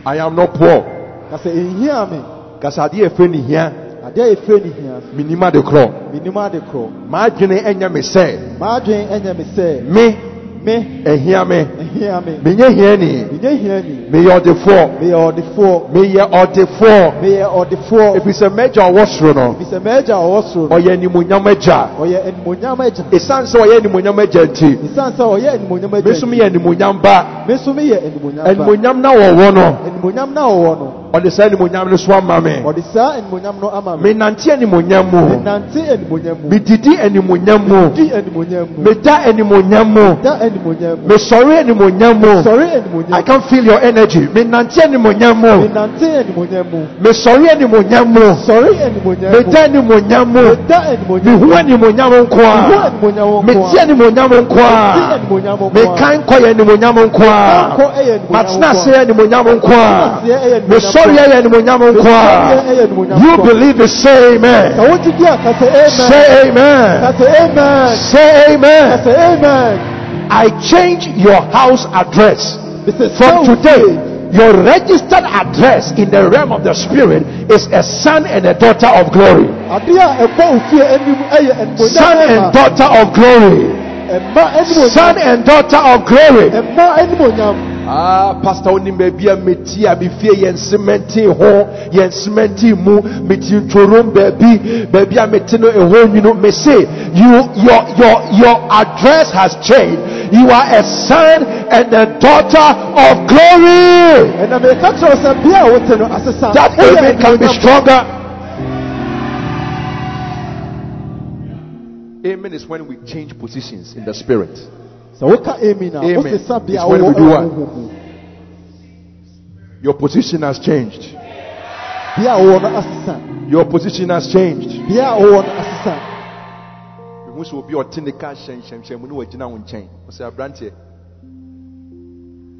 i am not poor. Ka sɛ ɛnhia me kasa adeɛ ɛfɛ ne hia adeɛ a yɛfrɛ ne hia menim ade korɔ menim ade korɔ m'adwene ɛnyɛ me sɛ maadwen ɛnyɛ me sɛ me me ɛhia me. Ɛhia me. Menyɛ hiani menyɛ hiani meyɛ ɔdefoɔ meyɛ ɔdefoɔ meyɛ ɔdefoɔ meyɛ ɔdefoɔ ɛfiri sɛ m'agya ɔwɔ soro no ɛfiri sɛ m'agya a ɔwɔ soro no. Ɔyɛ animonyam agya ɔyɛ animonyam agya ɛsiane sɛ ɔyɛ animonyam agya nti ɛsiane sɛ ɔyɛ animonyam me agya nso meyɛ animonyam ba me nso meyɛ animonyam ba animonyam na wɔwɔ no animonyam na ɔwɔ no ɔde saa animonyam no so ama me ɔde saa animonyam no ama me menante animonyam mu menante animonyam mu medidi animonyam mu di animonyam mu meda animonyam mu da animonyam mu mesɔre animonyam mu I can feel your energy menante animonyam mu menante animonyam mu mesɔre animonyam mu sɔre animonyam mu meda animonyam mu meda animonyam mu mehu animonyam nko a animonyam nko animonyam nko a animonyam nko a mekan yɛ animonyam nko a matena ase animonyam nko a Aseɛ ɛyɛ animonyam mesɔre nko a. yɛ animonyam nko Mesɔre a ɛyɛ animonyam you believe it say amen. Wogye di a ka sɛ amen. Say amen. Say amen. I change your house address. From today your registered address in the realm of the spirit is a son and a daughter of glory. Adeɛ a ɛbɔ wo fie anim ɛyɛ animonyam son and daughter of glory. Son and daughter of glory Ah, pastor onim baabi a meti a mefie yɛn semɛnti ho yɛn semɛnti mu meti ntworom baabi baabi a mete no ɛhɔ nwunu me se you your your your address has changed. You are a son and a daughter of glory. Ɛna meka kyerɛw sɛ bea a wote no asesa that woyɛ amen can be stronger. Amen is when we change positions in the spirit amen. It's when we do what? your position has changed. Bea a wowɔ no asesa your position has changed. Bea a wowɔ no asesa Who sɛ obi ɔte ne car hyɛnhyɛnhyɛn mu ne wagyina wo nkyɛn ɔsɛ aberanteɛ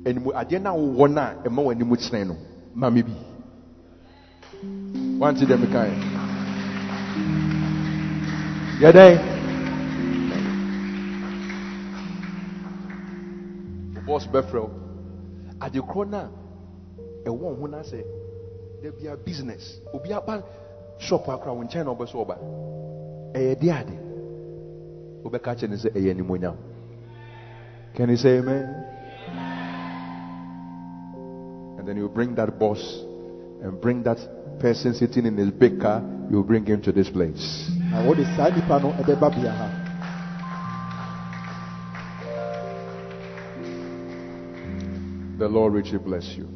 animu adeɛ no a wowɔ no a ɛma w'anim kyerɛn no. Ma me bi wante dɛ mekae yɛdɛn boss bɛfrɛ ade korɔ no a ɛwɔ wo ho no sɛ da bia business. Obi aba shop akora wo nkyɛn na ɔbɛ so ɔba. Ɛyɛ de ade? Wobɛka kyerɛ ne sɛ ɛyɛ animonyam. Can you say amen? And then you bring that boss and bring that person sitting in his big car you bring him to this place the lord richly bless you